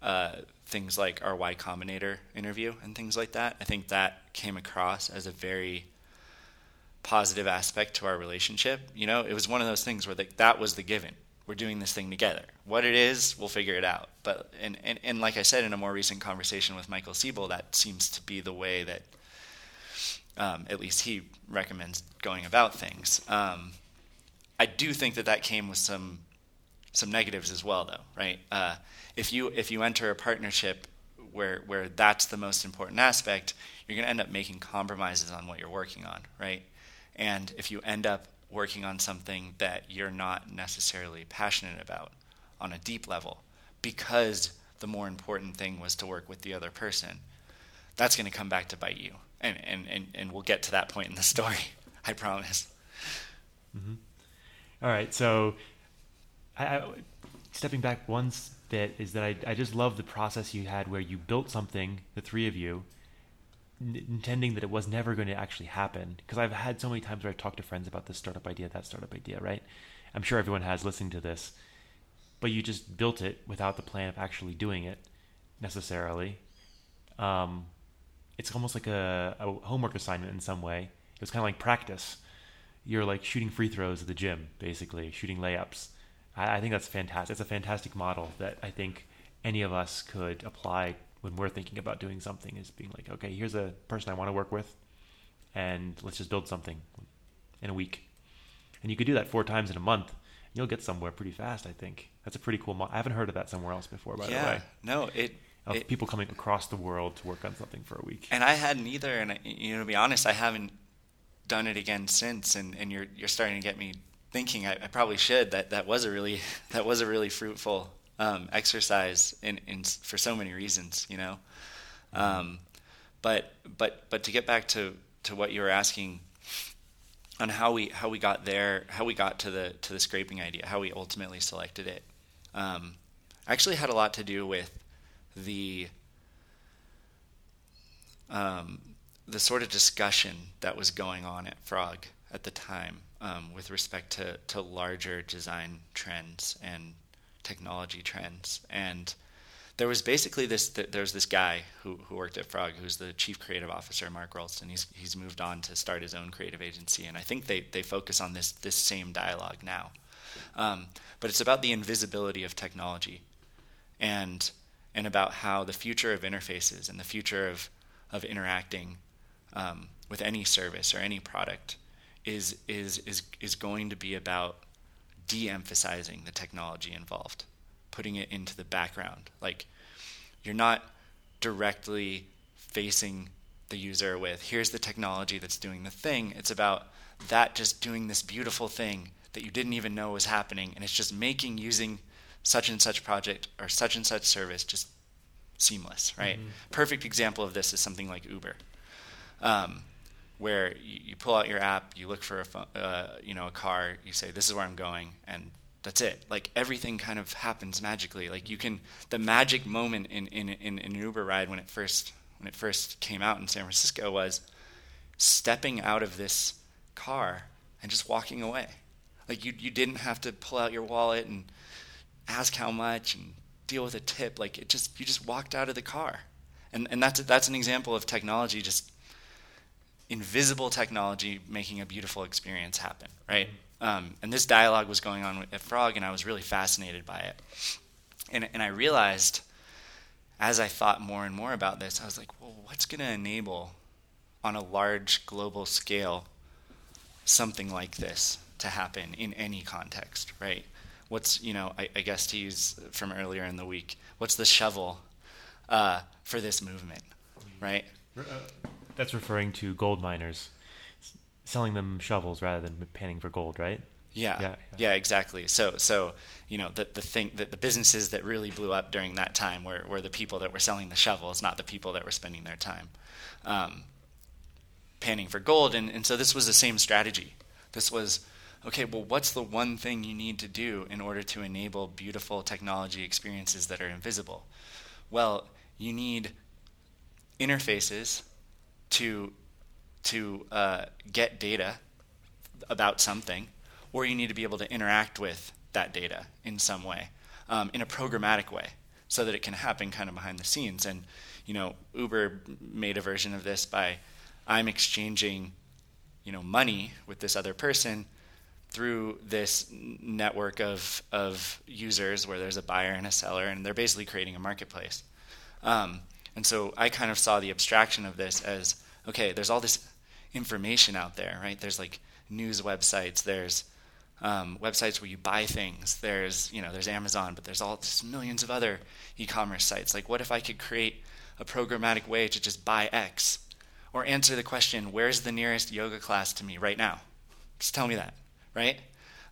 uh, things like our Y Combinator interview and things like that. I think that came across as a very positive aspect to our relationship. You know, it was one of those things where that was the given. We're doing this thing together. What it is, we'll figure it out. But and, and, and like I said in a more recent conversation with Michael Siebel, that seems to be the way that um, at least he recommends going about things. Um, I do think that that came with some some negatives as well, though, right? Uh, if you if you enter a partnership where where that's the most important aspect, you're going to end up making compromises on what you're working on, right? And if you end up working on something that you're not necessarily passionate about on a deep level, because the more important thing was to work with the other person, that's going to come back to bite you. And, and, and, and we'll get to that point in the story, I promise. Mm-hmm. All right, so I, I, stepping back one bit is that I, I just love the process you had where you built something, the three of you, n- intending that it was never going to actually happen. Because I've had so many times where I've talked to friends about this startup idea, that startup idea, right? I'm sure everyone has listening to this, but you just built it without the plan of actually doing it necessarily. Um, it's almost like a, a homework assignment in some way. It was kind of like practice you're like shooting free throws at the gym, basically shooting layups. I, I think that's fantastic. It's a fantastic model that I think any of us could apply when we're thinking about doing something. Is being like, okay, here's a person I want to work with, and let's just build something in a week. And you could do that four times in a month. You'll get somewhere pretty fast. I think that's a pretty cool. Mo- I haven't heard of that somewhere else before, by yeah, the way. no, it, Of it people coming across the world to work on something for a week. and I hadn't either. And I, you know, to be honest, I haven't done it again since. And, and you're you're starting to get me thinking. I, I probably should. That that was a really that was a really fruitful um, exercise in, in for so many reasons. You know, um, but but but to get back to to what you were asking on how we how we got there, how we got to the to the scraping idea, how we ultimately selected it, um, actually had a lot to do with the um, the sort of discussion that was going on at Frog at the time um, with respect to, to larger design trends and technology trends. And there was basically this th- there's this guy who, who worked at Frog who's the chief creative officer, Mark Rolston. He's he's moved on to start his own creative agency, and I think they, they focus on this this same dialogue now. Um, but it's about the invisibility of technology, and and about how the future of interfaces and the future of of interacting um, with any service or any product is is is is going to be about de-emphasizing the technology involved, putting it into the background. Like you're not directly facing the user with here's the technology that's doing the thing. It's about that just doing this beautiful thing that you didn't even know was happening and it's just making using such and such project or such and such service just seamless, right? Mm-hmm. Perfect example of this is something like Uber. Um, where you, you, pull out your app, you look for a uh, you know a car, you say this is where I'm going, and that's it. Like everything kind of happens magically. Like you can the magic moment in in, in, in an Uber ride when it first when it first came out in San Francisco was stepping out of this car and just walking away. Like you you didn't have to pull out your wallet and ask how much and deal with a tip. Like it just you just walked out of the car, and and that's that's an example of technology just invisible technology making a beautiful experience happen, right? Um, and this dialogue was going on at Frog, and I was really fascinated by it. And, and I realized as I thought more and more about this, I was like, well, what's going to enable on a large global scale something like this to happen in any context, right? What's, you know, I, I guess to use from earlier in the week, what's the shovel uh, for this movement, right? Uh, that's referring to gold miners selling them shovels rather than panning for gold, right? Yeah, yeah, yeah. yeah exactly. So, so you know, the the thing that the businesses that really blew up during that time were were the people that were selling the shovels, not the people that were spending their time um, panning for gold. And and so this was the same strategy. This was okay. Well, what's the one thing you need to do in order to enable beautiful technology experiences that are invisible? Well, you need interfaces to to uh, get data about something, or you need to be able to interact with that data in some way, um, in a programmatic way, so that it can happen kind of behind the scenes. And you know, Uber made a version of this by I'm exchanging, you know, money with this other person through this network of of users where there's a buyer and a seller, and they're basically creating a marketplace. Um, and so I kind of saw the abstraction of this as okay, there's all this information out there, right? There's like news websites, there's um, websites where you buy things. There's you know there's Amazon, but there's all just millions of other e-commerce sites. Like, what if I could create a programmatic way to just buy X, or answer the question, "Where's the nearest yoga class to me right now?" Just tell me that, right?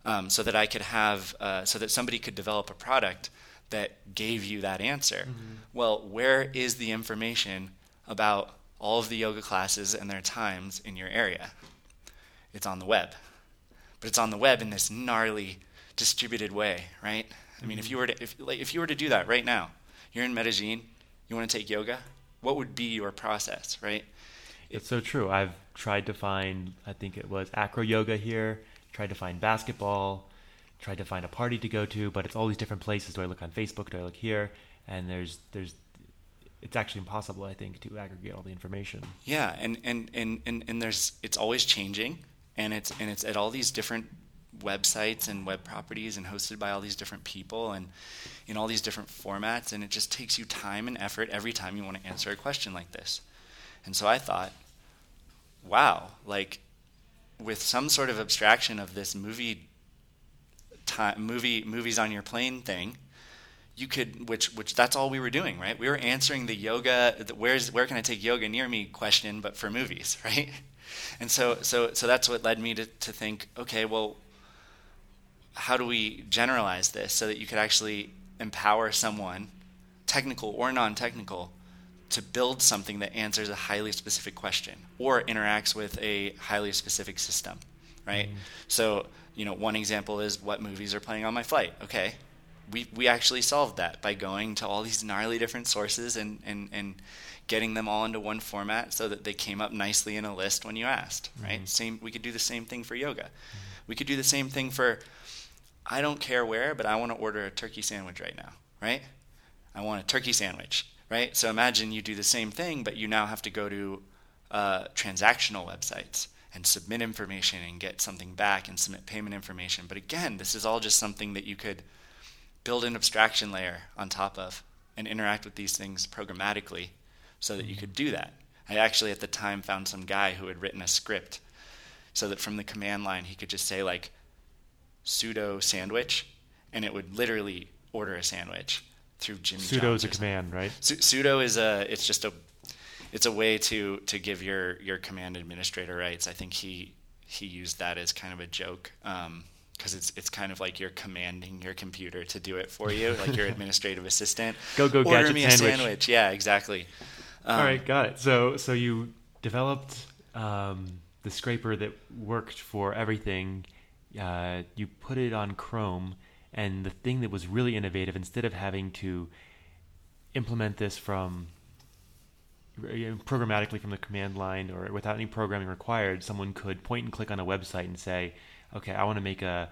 Um, so that I could have, uh, so that somebody could develop a product that gave you that answer. Mm-hmm. Well, where is the information about all of the yoga classes and their times in your area? It's on the web. But it's on the web in this gnarly distributed way, right? I mean, mm-hmm. if you were to if like if you were to do that right now, you're in Medellin, you want to take yoga, what would be your process, right? It's so true. I've tried to find I think it was acro yoga here, tried to find basketball, tried to find a party to go to, but it's all these different places. Do I look on Facebook? Do I look here? And there's there's it's actually impossible, I think, to aggregate all the information. Yeah, and and, and, and, and there's it's always changing, and it's and it's at all these different websites and web properties and hosted by all these different people and in all these different formats and it just takes you time and effort every time you want to answer a question like this. And so I thought, wow, like with some sort of abstraction of this movie time, movie movies on your plane thing, you could which which that's all we were doing, right? We were answering the yoga the, where's where can I take yoga near me question but for movies, right? And so so so that's what led me to to think, okay, well how do we generalize this so that you could actually empower someone, technical or non-technical, to build something that answers a highly specific question or interacts with a highly specific system, right? Mm-hmm. So, you know, one example is what movies are playing on my flight. Okay, we, we actually solved that by going to all these gnarly different sources and, and, and getting them all into one format so that they came up nicely in a list when you asked, right? Mm-hmm. Same, we could do the same thing for yoga. Mm-hmm. We could do the same thing for, I don't care where, but I want to order a turkey sandwich right now, right? I want a turkey sandwich, right? So imagine you do the same thing, but you now have to go to uh, transactional websites and submit information and get something back and submit payment information. But again, this is all just something that you could – build an abstraction layer on top of and interact with these things programmatically so that you could do that. I actually at the time found some guy who had written a script so that from the command line he could just say like sudo sandwich, and it would literally order a sandwich through Jimmy. sudo is a command, right? Su- sudo is a it's just a it's a way to to give your your command administrator rights. I think he he used that as kind of a joke. Um, because it's it's kind of like you're commanding your computer to do it for you, like your administrative assistant. Go go Order gadget me sandwich. a sandwich. Yeah, exactly. Um, All right, got it. So so you developed um, the scraper that worked for everything. Uh, you put it on Chrome, and the thing that was really innovative, instead of having to implement this from programmatically from the command line or without any programming required, someone could point and click on a website and say, "Okay, I want to make a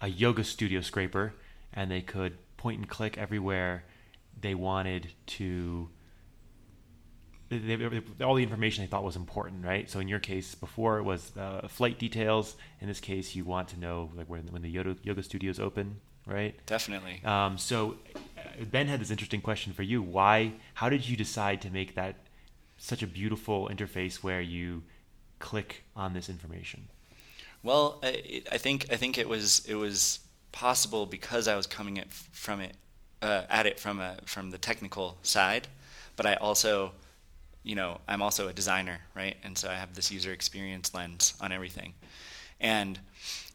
a yoga studio scraper," and they could point and click everywhere they wanted to they, they, all the information they thought was important, right? So in your case, before it was uh, flight details. In this case, you want to know like when when the yoga, yoga studios open, right? Definitely. Um, so uh, Ben had this interesting question for you. Why? How did you decide to make that such a beautiful interface where you click on this information? Well, I, I think I think it was it was possible because I was coming it from it uh, at it from a from the technical side, but I also, you know, I'm also a designer, right? And so I have this user experience lens on everything, and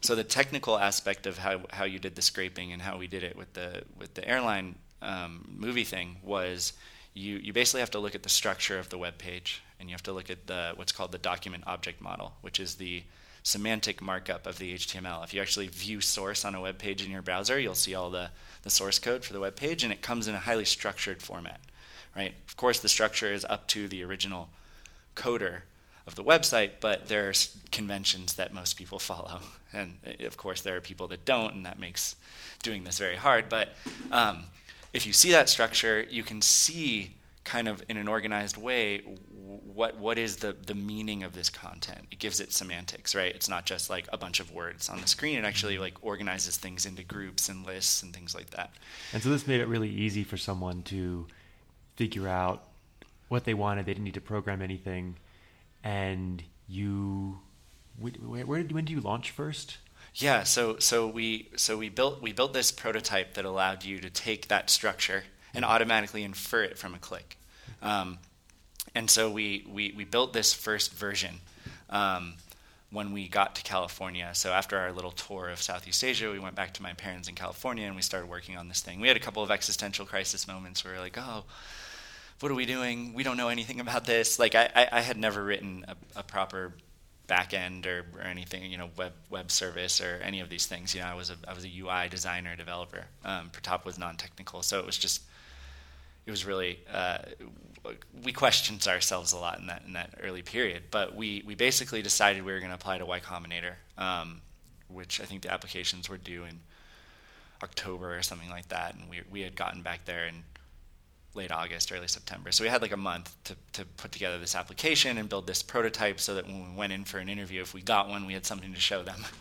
so the technical aspect of how how you did the scraping and how we did it with the with the airline um, movie thing was you you basically have to look at the structure of the web page and you have to look at the what's called the document object model, which is the semantic markup of the HTML. If you actually view source on a web page in your browser, you'll see all the, the source code for the web page, and it comes in a highly structured format. Right? Of course, the structure is up to the original coder of the website, but there are conventions that most people follow, and uh, of course, there are people that don't, and that makes doing this very hard. But um, if you see that structure, you can see kind of in an organized way what what is the the meaning of this content. It gives it semantics, right? It's not just like a bunch of words on the screen. It actually like organizes things into groups and lists and things like that. And so this made it really easy for someone to figure out what they wanted. They didn't need to program anything. And you, where, where when did you launch first? Yeah, so so we so we built we built this prototype that allowed you to take that structure and automatically infer it from a click. Um, and so we, we, we built this first version um, when we got to California. So after our little tour of Southeast Asia, we went back to my parents in California and we started working on this thing. We had a couple of existential crisis moments where we were like, oh, what are we doing? We don't know anything about this. Like I, I, I had never written a, a proper back end or, or anything, you know, web web service or any of these things. You know, I was a I was a UI designer developer. Um, Pratap was non technical, so it was just it was really uh, we questioned ourselves a lot in that in that early period. But we we basically decided we were going to apply to Y Combinator, um, which I think the applications were due in October or something like that, and we we had gotten back there in late August, early September. So we had like a month to, to put together this application and build this prototype so that when we went in for an interview, if we got one, we had something to show them.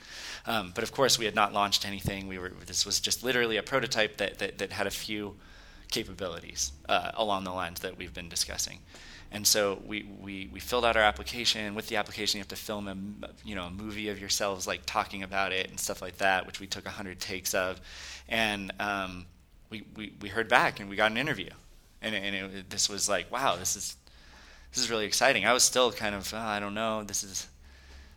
Um, but of course, we had not launched anything. We were this was just literally a prototype that that, that had a few capabilities uh, along the lines that we've been discussing. And so we, we, we filled out our application. With the application, you have to film a you know a movie of yourselves like talking about it and stuff like that, which we took hundred takes of, and um, we, we we heard back and we got an interview, and, and it, this was like wow this is this is really exciting. I was still kind of oh, I don't know this is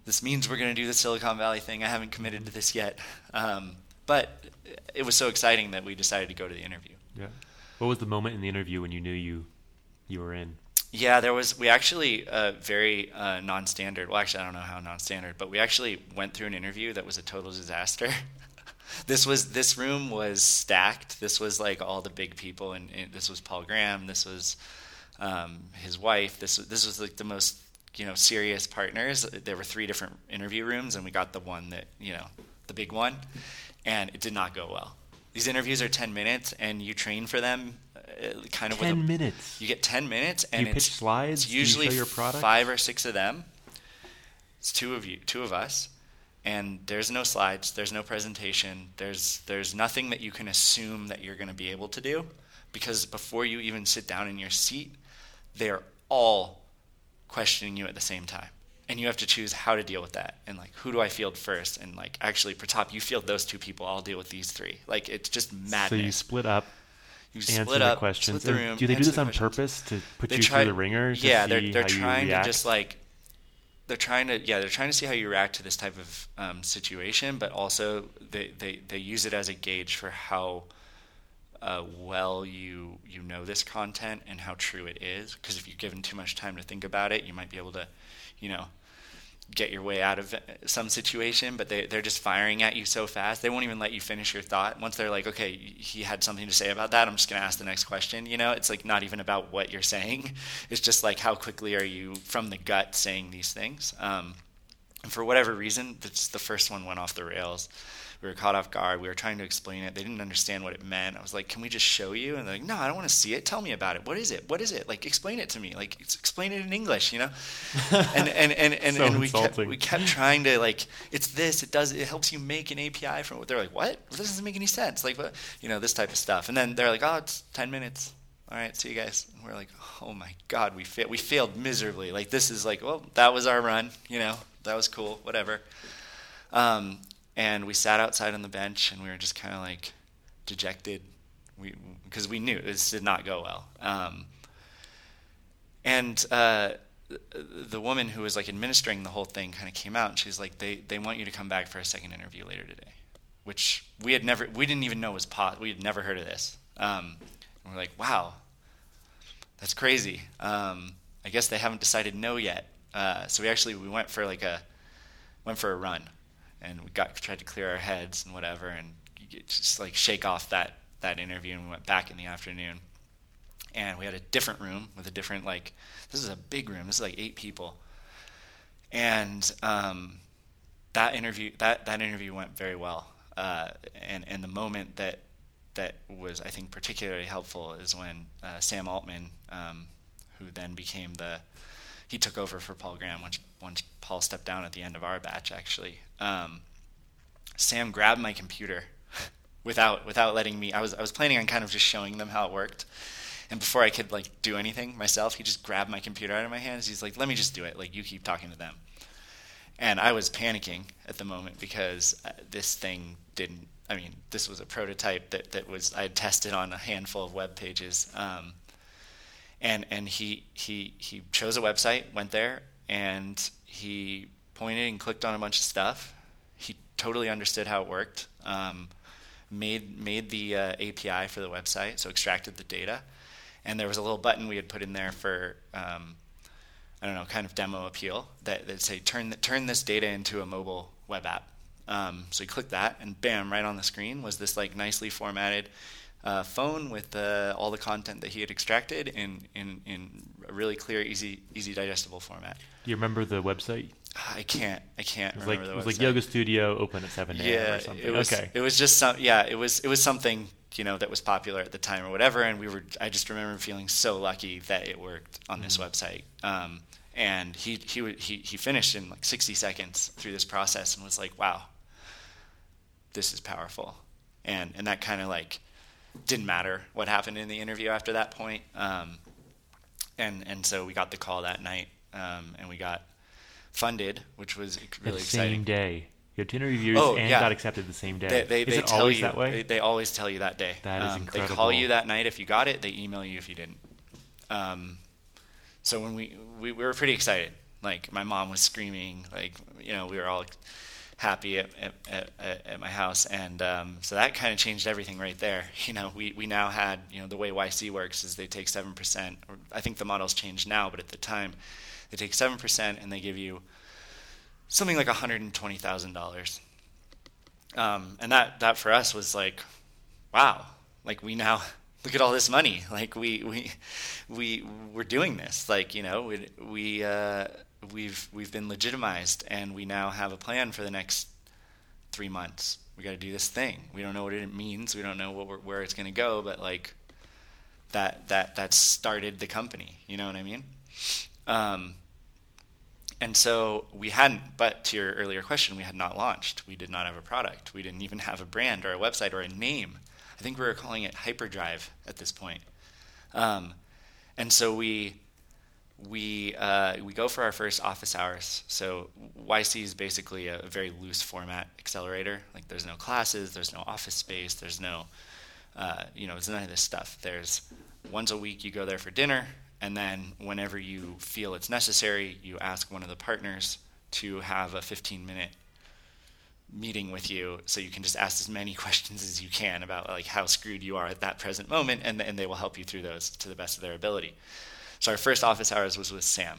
this means we're going to do the Silicon Valley thing. I haven't committed to this yet, um, but it was so exciting that we decided to go to the interview. Yeah. What was the moment in the interview when you knew you you were in? Yeah, there was. We actually uh, very uh, non-standard. Well, actually, I don't know how non-standard, but we actually went through an interview that was a total disaster. this was this room was stacked. This was like all the big people, and, and this was Paul Graham. This was um, his wife. This was this was like the most you know serious partners. There were three different interview rooms, and we got the one that you know the big one, and it did not go well. These interviews are ten minutes, and you train for them uh, kind of ten with a, minutes. You get ten minutes, and you it's pitch slides. It's you usually product? five or six of them. It's two of you, two of us, and there's no slides, there's no presentation, there's there's nothing that you can assume that you're going to be able to do, because before you even sit down in your seat, they're all questioning you at the same time. and you have to choose how to deal with that and like who do I field first and like actually Pratap you field those two people I'll deal with these three like it's just madness. So you split up. You answer split the up, questions. split the room. do they do this the on questions. purpose to put They you try- through the ringer? Yeah, they're they're trying to just like they're trying to yeah they're trying to see how you react to this type of um, situation, but also they, they they use it as a gauge for how uh, well you you know this content and how true it is. Because if you're given too much time to think about it, you might be able to, you know, get your way out of some situation. But they they're just firing at you so fast they won't even let you finish your thought. Once they're like, okay, he had something to say about that, I'm just gonna ask the next question. You know, it's like not even about what you're saying. It's just like how quickly are you from the gut saying these things. Um, and for whatever reason, the first one went off the rails. We were caught off guard. We were trying to explain it. They didn't understand what it meant. I was like, "Can we just show you?" And they're like, "No, I don't want to see it. Tell me about it. What is it? What is it? Like, explain it to me. Like, explain it in English, you know." And and and and, So and we kept we kept trying to like, it's this. It does. It helps you make an API from. What they're like, "What? This doesn't make any sense." Like, what? You know, this type of stuff. And then they're like, "Oh, it's ten minutes." All right, see you guys. And we're like, oh my god, we fa- we failed miserably. Like this is like, well, that was our run. You know, that was cool. Whatever. Um, and we sat outside on the bench, and we were just kind of like dejected, we because we knew this did not go well. Um, and uh, the woman who was like administering the whole thing kind of came out, and she's like, they they want you to come back for a second interview later today, which we had never, we didn't even know was pot. We had never heard of this. Um, and we're like, wow, that's crazy. Um, I guess they haven't decided no yet. Uh, so we actually we went for like a went for a run, and we got tried to clear our heads and whatever, and just like shake off that that interview. And we went back in the afternoon, and we had a different room with a different like this is a big room. This is like eight people, and um, that interview that that interview went very well. Uh, and and the moment that that was I think particularly helpful is when uh, Sam Altman, um, who then became the he took over for Paul Graham once once Paul stepped down at the end of our batch actually. Um, Sam grabbed my computer without without letting me. I was I was planning on kind of just showing them how it worked, and before I could like do anything myself, he just grabbed my computer out of my hands. He's like, "Let me just do it. Like you keep talking to them." And I was panicking at the moment because uh, this thing didn't. I mean, this was a prototype that that was I had tested on a handful of web pages. Um, and and he he he chose a website, went there, and he pointed and clicked on a bunch of stuff. He totally understood how it worked. Um, made made the uh, API for the website, so extracted the data, and there was a little button we had put in there for um, I don't know, kind of demo appeal that that say turn th- turn this data into a mobile web app. Um, so he clicked that, and bam, right on the screen was this like nicely formatted uh, phone with uh, all the content that he had extracted in, in in a really clear, easy easy digestible format. Do you remember the website? I can't I can't was like remember it was like. Yoga Studio open at 7 a.m. yeah, or something. it was okay. it was just some yeah it was it was something you know that was popular at the time or whatever, and we were I just remember feeling so lucky that it worked on this Mhm. website. Um, and he he he he finished in like 60 seconds through this process and was like, wow, this is powerful, and and that kind of like didn't matter what happened in the interview after that point. Um, and and so we got the call that night, um, and we got funded, which was really the exciting. same day. You had two interviews Oh, and yeah. got accepted the same day. They, they, is they it always you that way? They, they always tell you that day. That is um, They call you that night if you got it. They email you if you didn't. Um, so when we, we we were pretty excited. Like my mom was screaming. Like you know we were all happy at at, at, at my house, and um, so that kind of changed everything right there. You know we we now had you know the way YC works is they take seven percent. I think the model's changed now, but at the time they take seven percent and they give you something like one hundred and twenty thousand dollars um, and that that for us was like, wow, like we now look at all this money, like we we we we're doing this, like you know we we uh, we've we've been legitimized, and we now have a plan for the next three months. We got to do this thing. We don't know what it means. We don't know where it's going to go, but like that that that started the company. You know what I mean? Um, and so we hadn't, but to your earlier question, we had not launched. We did not have a product. We didn't even have a brand or a website or a name. I think we were calling it Hyperdrive at this point. Um, and so we we uh, we go for our first office hours. So YC is basically a, very loose format accelerator. Like there's no classes, there's no office space, there's no uh, you know, there's none of this stuff. There's once a week you go there for dinner, and then whenever you feel it's necessary, you ask one of the partners to have a 15 minute meeting with you so you can just ask as many questions as you can about like how screwed you are at that present moment and, and they will help you through those to the best of their ability so our first office hours was with sam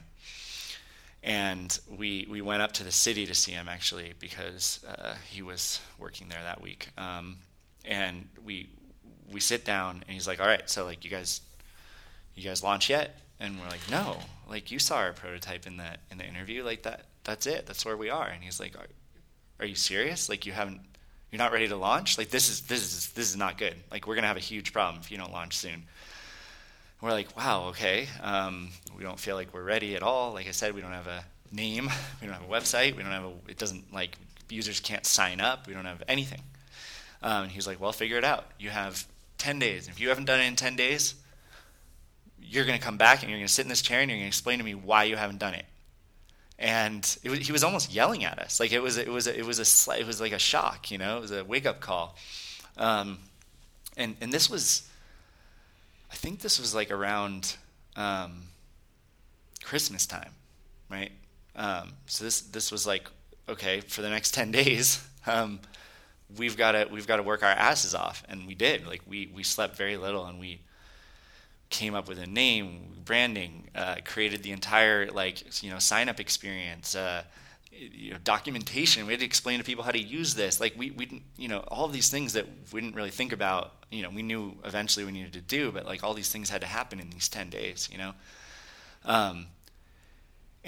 and we we went up to the city to see him actually because uh, he was working there that week um, and we we sit down and he's like all right so like you guys you guys launch yet and we're like no like you saw our prototype in the in the interview like that that's it that's where we are and he's like are you serious? Like you haven't, you're not ready to launch? Like this is this is this is not good. Like we're gonna have a huge problem if you don't launch soon. We're like, wow, okay. Um, we don't feel like we're ready at all. Like I said, we don't have a name, we don't have a website, we don't have a. It doesn't like users can't sign up. We don't have anything. Um, and he was like, well, figure it out. You have 10 days. If you haven't done it in 10 days, you're going to come back and you're going to sit in this chair and you're going to explain to me why you haven't done it and was, he was almost yelling at us. Like it was, it was, it was a, it was like a shock, you know, it was a wake up call. Um, and and this was, I think this was like around um, Christmas time, right? Um, so this this was like okay for the next ten days. Um, we've got to we've got to work our asses off, and we did. Like we we slept very little, and we came up with a name, branding, uh, created the entire like you know sign up experience, uh, you know, documentation. We had to explain to people how to use this. Like we we you know all of these things that we didn't really think about. You know we knew eventually we needed to do, but like all these things had to happen in these ten days. You know. Um,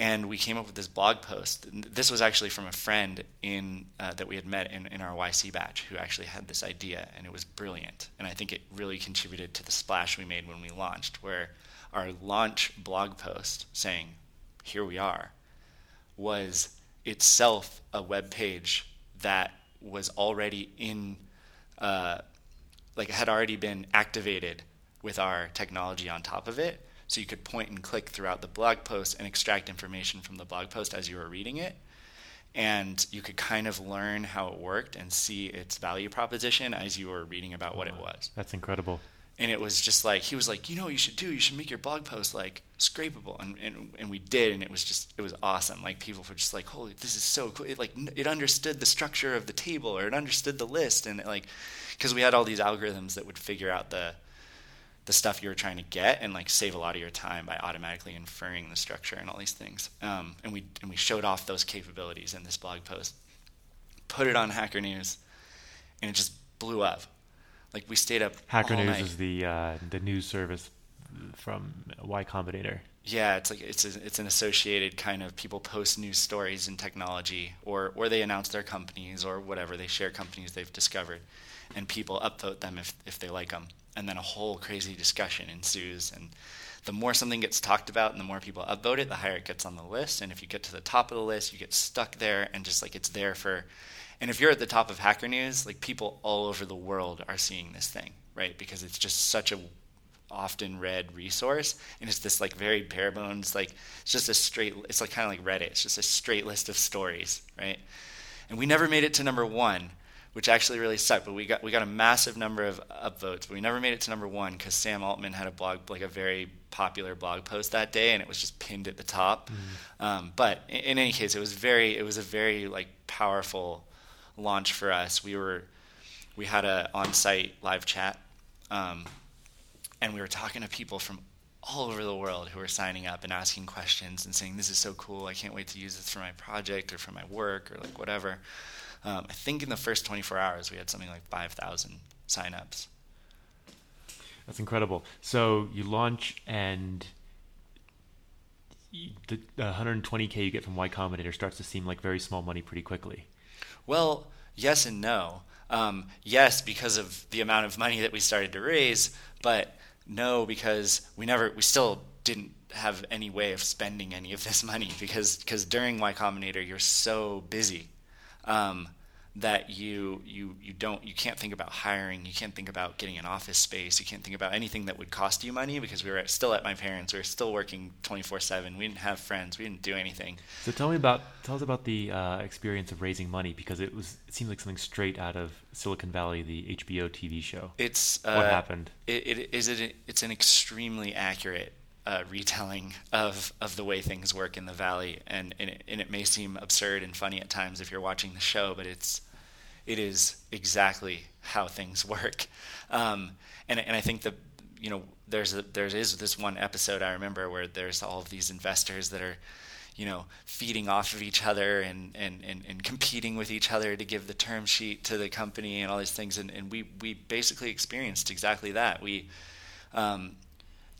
and we came up with this blog post. This was actually from a friend in uh, that we had met in, in our YC batch who actually had this idea, and it was brilliant. And I think it really contributed to the splash we made when we launched, where our launch blog post saying, "Here we are," was itself a web page that was already in, uh, like had already been activated with our technology on top of it so you could point and click throughout the blog post and extract information from the blog post as you were reading it. And you could kind of learn how it worked and see its value proposition as you were reading about what it was. That's incredible. And it was just like he was like, you know, what you should do. You should make your blog post like scrapable, and, and and we did, and it was just it was awesome. Like people were just like, holy, this is so cool. It like it understood the structure of the table, or it understood the list, and it, like because we had all these algorithms that would figure out the the stuff you were trying to get and like save a lot of your time by automatically inferring the structure and all these things. Um, and we and we showed off those capabilities in this blog post, put it on Hacker News, and it just blew up. Like we stayed up. Hacker News night. is the uh, the news service from Y Combinator. Yeah, it's like it's a, it's an associated kind of people post news stories in technology, or or they announce their companies or whatever they share companies they've discovered, and people upvote them if if they like them and then a whole crazy discussion ensues. And the more something gets talked about and the more people upvote it, the higher it gets on the list. And if you get to the top of the list, you get stuck there and just like it's there for. And if you're at the top of Hacker News, like people all over the world are seeing this thing, right? Because it's just such a often read resource and it's this like very bare bones like it's just a straight it's like kind of like reddit it's just a straight list of stories right and we never made it to number one which actually really sucked. But we got we got a massive number of upvotes, but we never made it to number one because Sam Altman had a blog like a very popular blog post that day, and it was just pinned at the top. Mm-hmm. Um, but in, in, any case, it was very it was a very like powerful launch for us. We were we had a on-site live chat, um, and we were talking to people from all over the world who were signing up and asking questions and saying, "This is so cool! I can't wait to use this for my project or for my work or like whatever." Um, I think in the first 24 hours we had something like 5,000 signups. That's incredible. So you launch and the, 120k you get from Y Combinator starts to seem like very small money pretty quickly. Well, yes and no. Um, yes, because of the amount of money that we started to raise, but no, because we never, we still didn't have any way of spending any of this money because because during Y Combinator you're so busy um, that you you you don't you can't think about hiring you can't think about getting an office space you can't think about anything that would cost you money because we were still at my parents we were still working 24/7 we didn't have friends we didn't do anything. So tell me about tell us about the uh, experience of raising money because it was it seemed like something straight out of Silicon Valley the HBO TV show. It's uh, what happened? it, it is it it's an extremely accurate uh, retelling of, of the way things work in the valley, and and it, and it, may seem absurd and funny at times if you're watching the show, but it's it is exactly how things work, um, and and I think the you know there's a, there is this one episode I remember where there's all of these investors that are you know feeding off of each other and, and, and, and competing with each other to give the term sheet to the company and all these things. And, and we, we basically experienced exactly that. We um,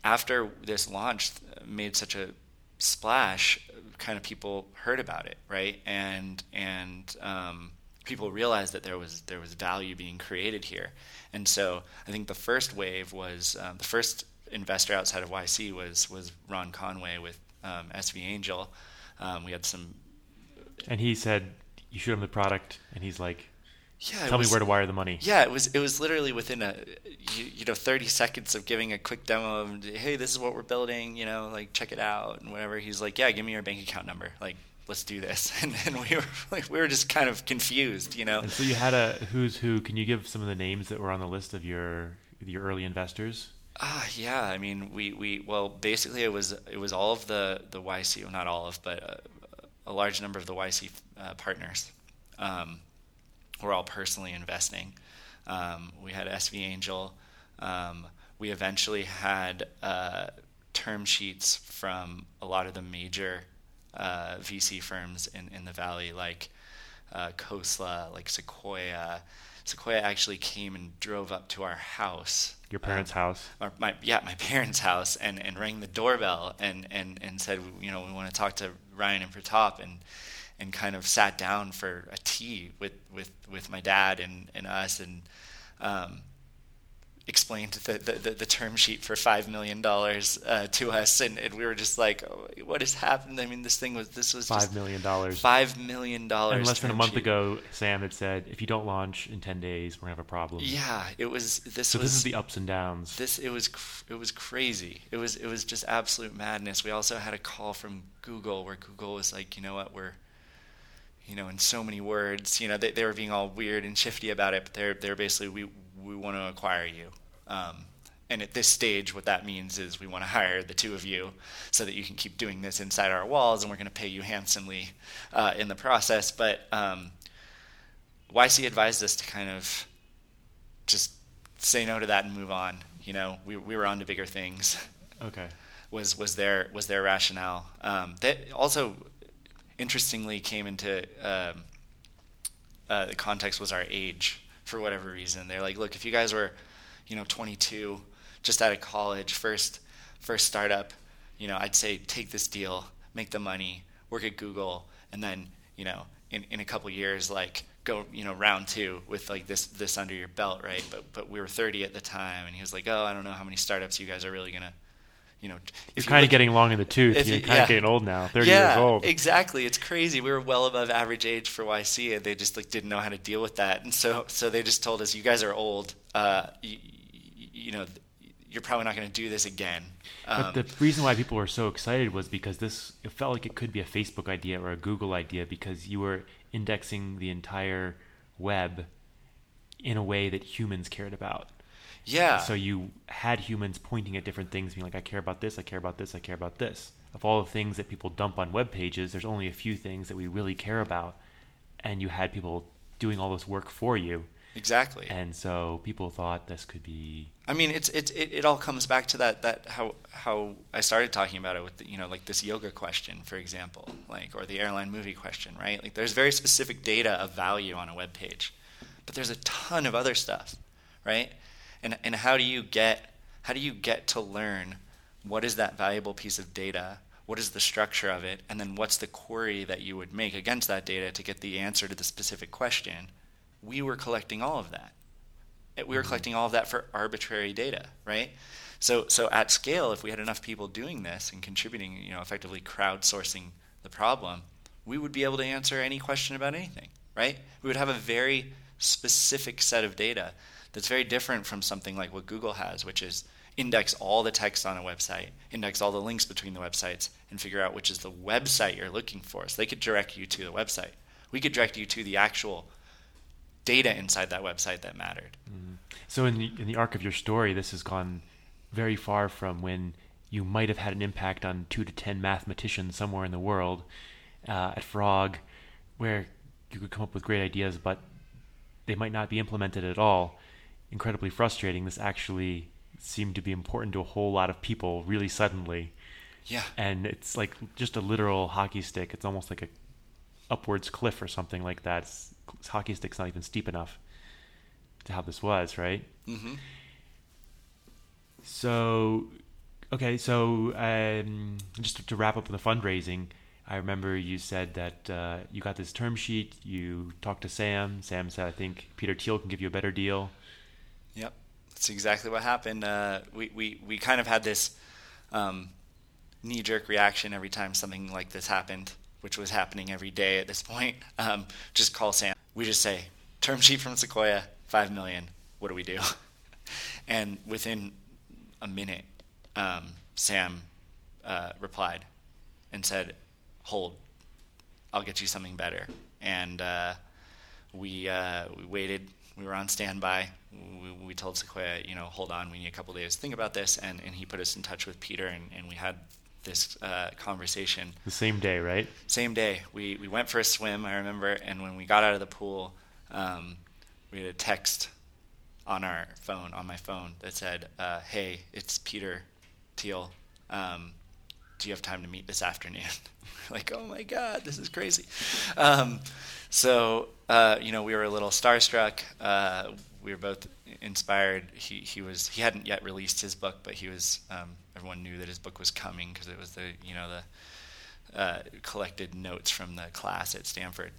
after this launch made such a splash, kind of people heard about it, right? And and um, people realized that there was there was value being created here. And so I think the first wave was um, the first investor outside of YC was was Ron Conway with um, SV Angel. Um, we had some, and he said you showed him the product, and he's like, yeah, Tell was, me where to wire the money. Yeah, it was it was literally within a you, you, know 30 seconds of giving a quick demo of hey this is what we're building you know like check it out and whatever. He's like yeah give me your bank account number like let's do this and, and we were like we were just kind of confused you know. And so you had a who's who. Can you give some of the names that were on the list of your your early investors? Ah, uh, yeah. I mean, we, we well, basically, it was it was all of the the YC, well, not all of, but a, a large number of the YC uh, partners. Um, we're all personally investing. Um, we had SV Angel. Um, we eventually had uh, term sheets from a lot of the major uh, VC firms in, in the valley, like uh, Khosla, like Sequoia. Sequoia actually came and drove up to our house. Your parents' um, house? My, yeah, my parents' house, and, and rang the doorbell and, and, and said, you know, we want to talk to Ryan and Pratap. And and kind of sat down for a tea with, with, with my dad and, and us and um, explained the, the, the, term sheet for $5 million uh, to us. And, and, we were just like, oh, what has happened? I mean, this thing was, this was $5 million. $5 million. And less than a month sheet. ago, Sam had said, if you don't launch in 10 days, we're going to have a problem. Yeah, it was, this so was. this is the ups and downs. This, it was, it was crazy. It was, it was just absolute madness. We also had a call from Google where Google was like, you know what, we're, you know, in so many words. You know, they, they were being all weird and shifty about it, but they're they're basically we we want to acquire you. Um, and at this stage, what that means is we want to hire the two of you so that you can keep doing this inside our walls, and we're going to pay you handsomely uh, in the process. But um, YC advised us to kind of just say no to that and move on. You know, we we were on to bigger things. Okay. Was was their was their rationale? Um, that also interestingly came into um, uh, the context was our age for whatever reason. They're like, look, if you guys were, you know, 22, just out of college, first first startup, you know, I'd say take this deal, make the money, work at Google, and then you know, in, in a couple years, like go you know round two with like this this under your belt, right? But but we were 30 at the time, and he was like, oh, I don't know how many startups you guys are really gonna you know, you're kind of getting long in the tooth. You're kind yeah. of getting old now, 30 yeah, years old. exactly. It's crazy. We were well above average age for YC, and they just like didn't know how to deal with that. And so, so they just told us, "You guys are old. Uh, you, you know, you're probably not going to do this again." Um, but the reason why people were so excited was because this it felt like it could be a Facebook idea or a Google idea because you were indexing the entire web in a way that humans cared about. Yeah. So you had humans pointing at different things, being like, I care about this, I care about this, I care about this. Of all the things that people dump on web pages, there's only a few things that we really care about. And you had people doing all this work for you. Exactly. And so people thought this could be. I mean, it's it, it, it all comes back to that that how how I started talking about it with the, you know like this yoga question, for example, like or the airline movie question, right? Like there's very specific data of value on a web page, but there's a ton of other stuff, right? And and how do you get how do you get to learn what is that valuable piece of data? What is the structure of it? And then what's the query that you would make against that data to get the answer to the specific question? We were collecting all of that. We were mm-hmm. collecting all of that for arbitrary data right? So so at scale if we had enough people doing this and contributing you know effectively crowdsourcing the problem we would be able to answer any question about anything right? We would have a very specific set of data that's very different from something like what Google has, which is index all the text on a website, index all the links between the websites, and figure out which is the website you're looking for. So they could direct you to the website. We could direct you to the actual data inside that website that mattered. Mm. So in the in the arc of your story, this has gone very far from when you might have had an impact on two to ten mathematicians somewhere in the world uh, at Frog, where you could come up with great ideas, but they might not be implemented at all. Incredibly frustrating. This actually seemed to be important to a whole lot of people really suddenly. Yeah. And it's like just a literal hockey stick. It's almost like a upwards cliff or something like that. It's, hockey stick's not even steep enough to how this was, right? Mm-hmm. So, okay, so um, just to wrap up the fundraising, I remember you said that uh, you got this term sheet. You talked to Sam. Sam said, "I think Peter Thiel can give you a better deal." That's exactly what happened. Uh, we, we we kind of had this um, knee jerk reaction every time something like this happened, which was happening every day at this point. Um, just call Sam. We just say, "Term sheet from Sequoia, five million. What do we do?" and within a minute, um, Sam uh, replied and said, hold, I'll get you something better. And uh, we uh, we waited. We were on standby. We, we, told Sequoia, you know, hold on, we need a couple days to think about this. And, and he put us in touch with Peter, and, and we had this uh, conversation. The same day, right? Same day. We, we went for a swim, I remember, and when we got out of the pool, um, we had a text on our phone, on my phone, that said, uh, hey, it's Peter Thiel. Um, do you have time to meet this afternoon? like, oh my God, this is crazy. Um, so, uh, you know, we were a little starstruck. We were both inspired. He, he was, he hadn't yet released his book, but he was, um, everyone knew that his book was coming because it was the, you know, the uh, collected notes from the class at Stanford.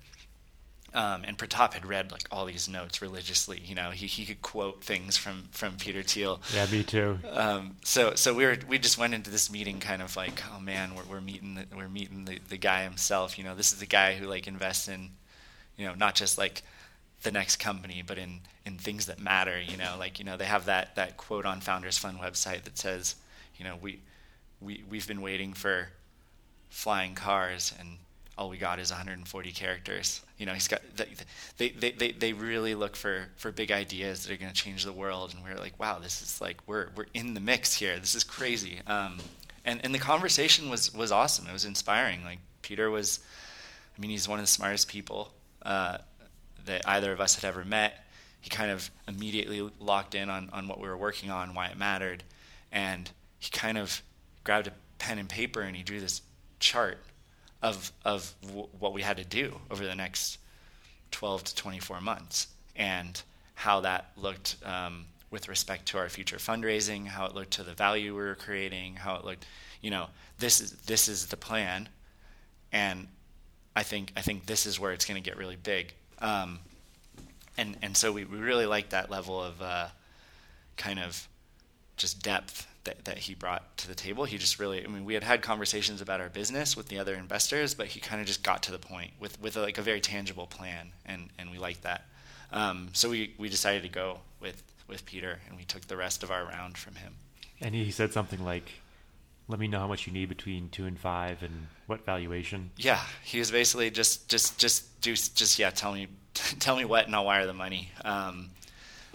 Um, and Pratap had read like all these notes religiously. You know, he, he could quote things from, from Peter Thiel. Yeah, me too. Um, so so we were we just went into this meeting kind of like, oh man, we're, we're meeting the, we're meeting the, the guy himself. You know, this is the guy who like invests in, you know, not just like the next company, but in in things that matter. You know, like you know they have that that quote on Founders Fund website that says, you know, we we we've been waiting for flying cars and all we got is 140 characters. You know, he's got they they they, they really look for for big ideas that are going to change the world, and we're like, wow, this is like we're we're in the mix here. This is crazy. Um, and and the conversation was was awesome. It was inspiring. Like Peter was, I mean, he's one of the smartest people uh, that either of us had ever met. He kind of immediately locked in on on what we were working on, why it mattered, and he kind of grabbed a pen and paper and he drew this chart of of w- what we had to do over the next 12 to 24 months and how that looked um, with respect to our future fundraising, how it looked to the value we were creating, how it looked, you know, this is this is the plan, and I think I think this is where it's going to get really big. Um, and and so we, we really like that level of uh, kind of just depth that, that he brought to the table. He just really, I mean, we had had conversations about our business with the other investors, but he kind of just got to the point with, with a, like a very tangible plan, and, and we liked that. Um, so we, we decided to go with, with Peter, and we took the rest of our round from him. And he said something like, let me know how much you need between two and five and what valuation. Yeah, he was basically just, just, just do, just, yeah, tell me, tell me what and I'll wire the money. Um,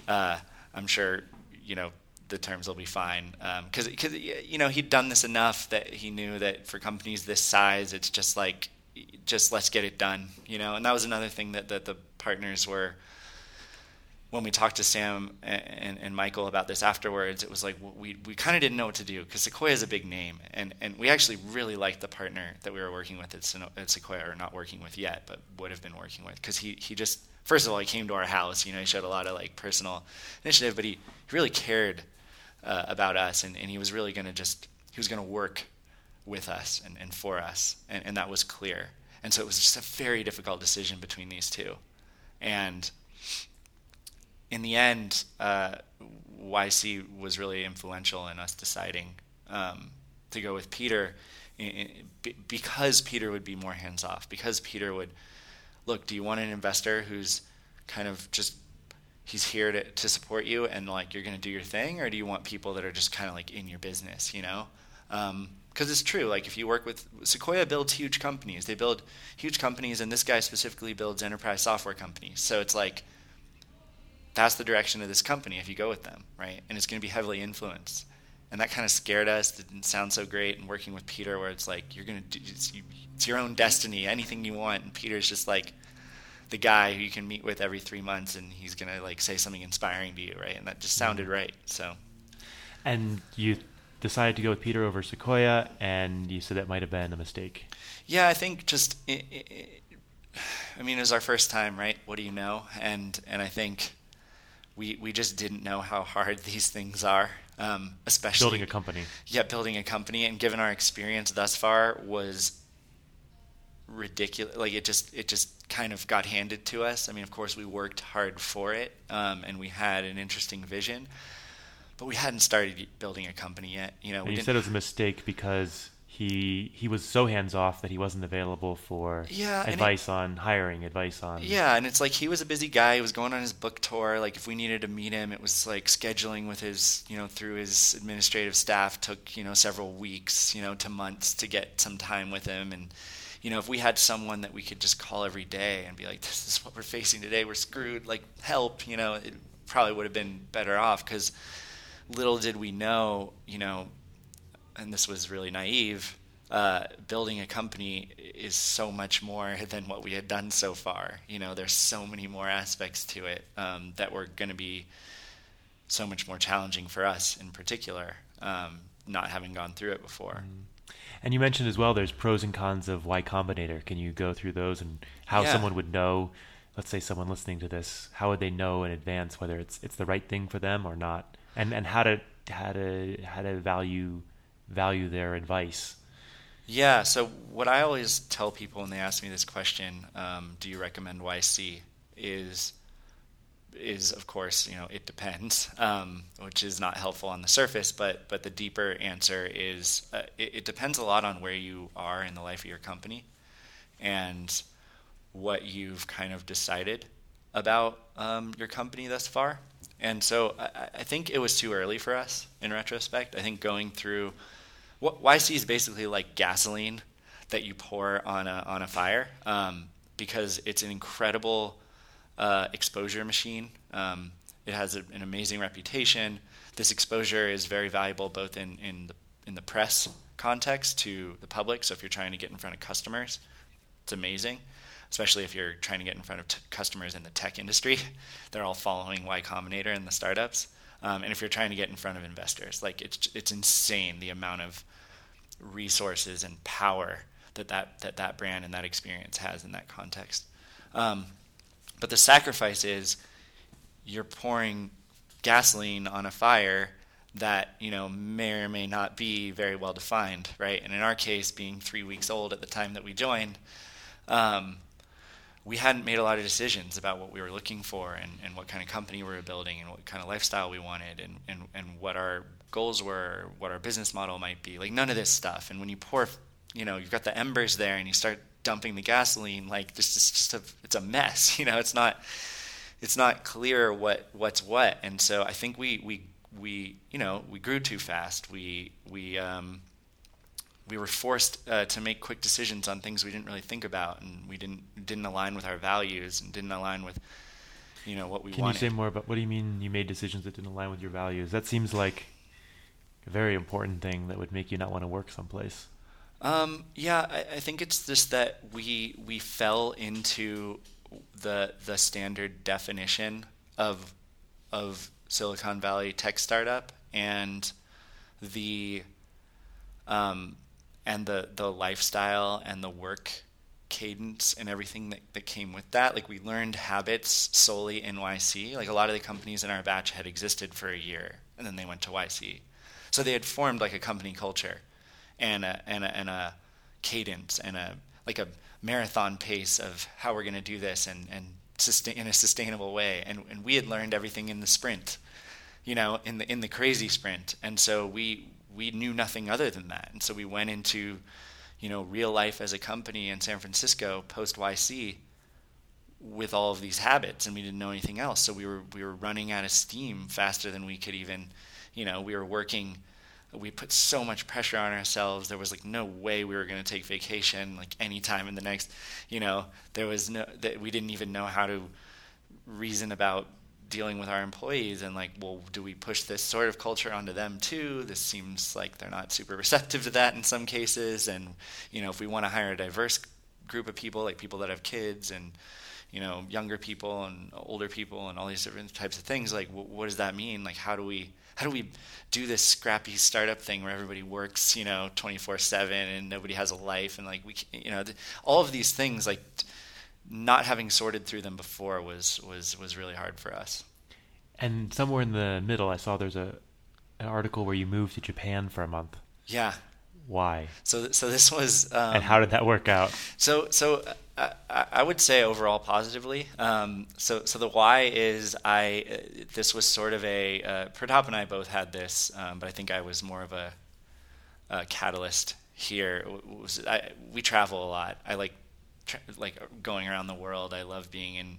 uh, I'm sure, you know, the terms will be fine because um, because you know he'd done this enough that he knew that for companies this size it's just like just let's get it done you know and that was another thing that, that the partners were when we talked to Sam and, and Michael about this afterwards, it was like we, we kind of didn't know what to do because Sequoia is a big name, and, and we actually really liked the partner that we were working with at, Sequoia, or not working with yet, but would have been working with because he, he just first of all he came to our house, you know, he showed a lot of like personal initiative, but he, he really cared uh, about us, and, and he was really going to just he was going to work with us and, and for us, and, and that was clear. And so it was just a very difficult decision between these two, and in the end, uh, YC was really influential in us deciding um, to go with Peter, because Peter would be more hands off, because Peter would look, do you want an investor who's kind of just he's here to, to support you and like you're going to do your thing or do you want people that are just kind of like in your business you know? Because um, it's true like if you work with sequoia builds huge companies. They build huge companies and this guy specifically builds enterprise software companies. So it's like that's the direction of this company if you go with them right and it's going to be heavily influenced and that kind of scared us it didn't sound so great and working with peter where it's like you're going to do it's, it's your own destiny anything you want and peter's just like the guy who you can meet with every three months and he's gonna like say something inspiring to you, right? And that just sounded right. So. And you decided to go with Peter over Sequoia, and you said that might have been a mistake. Yeah, I think just. It, it, I mean, it was our first time, right? What do you know? And and I think we we just didn't know how hard these things are, um, especially building a company. Yeah, building a company, and given our experience thus far, was ridiculous. Like it just it just kind of got handed to us. I mean, of course, we worked hard for it, um, and we had an interesting vision, but we hadn't started building a company yet. You know, and you said it was a mistake because he he was so hands off that he wasn't available for yeah, advice it, on hiring, advice on yeah, and it's like he was a busy guy. He was going on his book tour. Like if we needed to meet him, it was like scheduling with his you know through his administrative staff took you know several weeks you know to months to get some time with him and you know, if we had someone that we could just call every day and be like, this is what we're facing today, we're screwed, like, help, you know, it probably would have been better off because little did we know, you know, and this was really naive, uh, building a company is so much more than what we had done so far. You know, there's so many more aspects to it um, that were going to be so much more challenging for us in particular, um, not having gone through it before. Mm. And you mentioned as well there's pros and cons of Y Combinator. Can you go through those and how yeah. someone would know? Let's say someone listening to this, how would they know in advance whether it's it's the right thing for them or not, and and how to how to how to value value their advice. Yeah. So what I always tell people when they ask me this question, um, do you recommend YC? Is is of course you know it depends, um, which is not helpful on the surface. But but the deeper answer is uh, it, it, depends a lot on where you are in the life of your company, and what you've kind of decided about um, your company thus far. And so I, I, think it was too early for us in retrospect. I think going through what YC is basically like gasoline that you pour on a on a fire um, because it's an incredible uh, exposure machine. Um, it has a, an amazing reputation. This exposure is very valuable both in, in, the, in the press context to the public. So if you're trying to get in front of customers, it's amazing, especially if you're trying to get in front of t- customers in the tech industry. They're all following Y Combinator and the startups. Um, and if you're trying to get in front of investors, like it's it's insane the amount of resources and power that that that, that brand and that experience has in that context. Um, but the sacrifice is you're pouring gasoline on a fire that you know may or may not be very well defined, right? And in our case, being three weeks old at the time that we joined, um, we hadn't made a lot of decisions about what we were looking for and, and what kind of company we were building and what kind of lifestyle we wanted and, and, and what our goals were, what our business model might be. Like none of this stuff. And when you pour, you know, you've got the embers there and you start dumping the gasoline, like this is just a it's a mess. You know, it's not it's not clear what what's what. And so I think we we we you know we grew too fast. We we um, we were forced uh, to make quick decisions on things we didn't really think about, and we didn't didn't align with our values and didn't align with you know what we wanted. Can wanted. you say more about what do you mean you made decisions that didn't align with your values? That seems like a very important thing that would make you not want to work someplace. Um, yeah, I, I, think it's just that we we fell into the the standard definition of of Silicon Valley tech startup and the um, and the the lifestyle and the work cadence and everything that, that came with that. Like we learned habits solely in YC. Like a lot of the companies in our batch had existed for a year and then they went to YC. So they had formed like a company culture and a, and a, and a cadence and a like a marathon pace of how we're going to do this and and sustain in a sustainable way. And and we had learned everything in the sprint, you know, in the in the crazy sprint. And so we we knew nothing other than that. And so we went into, you know, real life as a company in San Francisco post YC with all of these habits and we didn't know anything else so we were we were running out of steam faster than we could even you know we were working we put so much pressure on ourselves there was like no way we were going to take vacation like anytime in the next you know there was no that we didn't even know how to reason about dealing with our employees and like well do we push this sort of culture onto them too? This seems like they're not super receptive to that in some cases. And you know if we want to hire a diverse group of people like people that have kids and you know younger people and older people and all these different types of things like what does that mean? Like how do we how do we do this scrappy startup thing where everybody works you know 24/7 and nobody has a life? And like we you know th- all of these things like t- not having sorted through them before was was was really hard for us. And somewhere in the middle, I saw there's a an article where you moved to Japan for a month. Yeah. Why? So so this was. Um, and how did that work out? So so. Uh, I would say overall positively. Um, so, so the why is I. Uh, this was sort of a. Uh, Pratap and I both had this, um, but I think I was more of a, a catalyst here. Was, I, we travel a lot. I like like going around the world. I love being in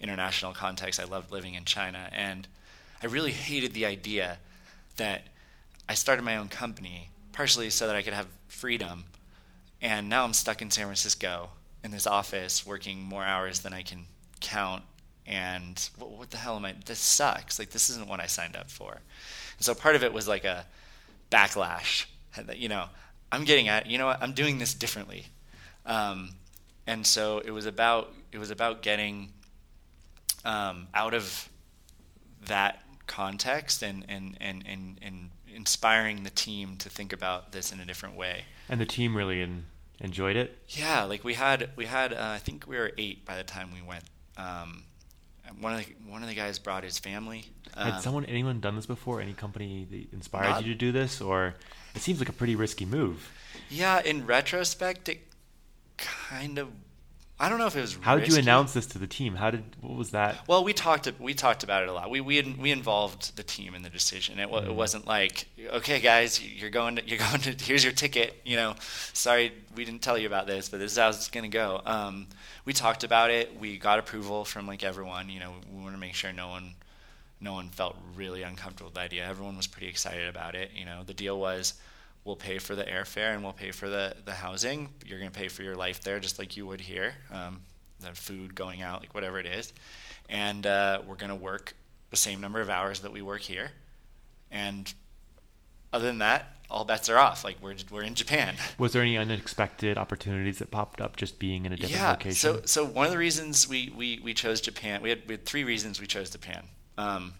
international context. I loved living in China, and I really hated the idea that I started my own company partially so that I could have freedom, and now I'm stuck in San Francisco in this office working more hours than I can count. And what, what the hell am I? This sucks. Like this isn't what I signed up for. And so part of it was like a backlash. That you know, I'm getting at. You know what? I'm doing this differently. Um, and so it was about it was about getting um, out of that context and, and, and, and, and inspiring the team to think about this in a different way. And the team really in, enjoyed it. Yeah, like we had we had uh, I think we were eight by the time we went. Um, one of the one of the guys brought his family. Had um, someone anyone done this before? Any company that inspired not, you to do this, or it seems like a pretty risky move? Yeah, in retrospect, it kind of I don't know if it was. How did you announce this to the team? How did what was that? Well, we talked we talked about it a lot. We we we involved the team in the decision. It, mm. it wasn't like, okay, guys, you're going to you're going to here's your ticket. You know, sorry we didn't tell you about this, but this is how it's going to go. Um, we talked about it. We got approval from like everyone. You know, we want to make sure no one no one felt really uncomfortable with the idea. Everyone was pretty excited about it. You know, the deal was we'll pay for the airfare and we'll pay for the, the housing. You're going to pay for your life there just like you would here, um, the food going out, like whatever it is. And uh, we're going to work the same number of hours that we work here. And other than that, all bets are off. Like we're we're in Japan. Was there any unexpected opportunities that popped up just being in a different yeah, location? So so one of the reasons we, we, we chose Japan, we had we had three reasons we chose Japan. Um,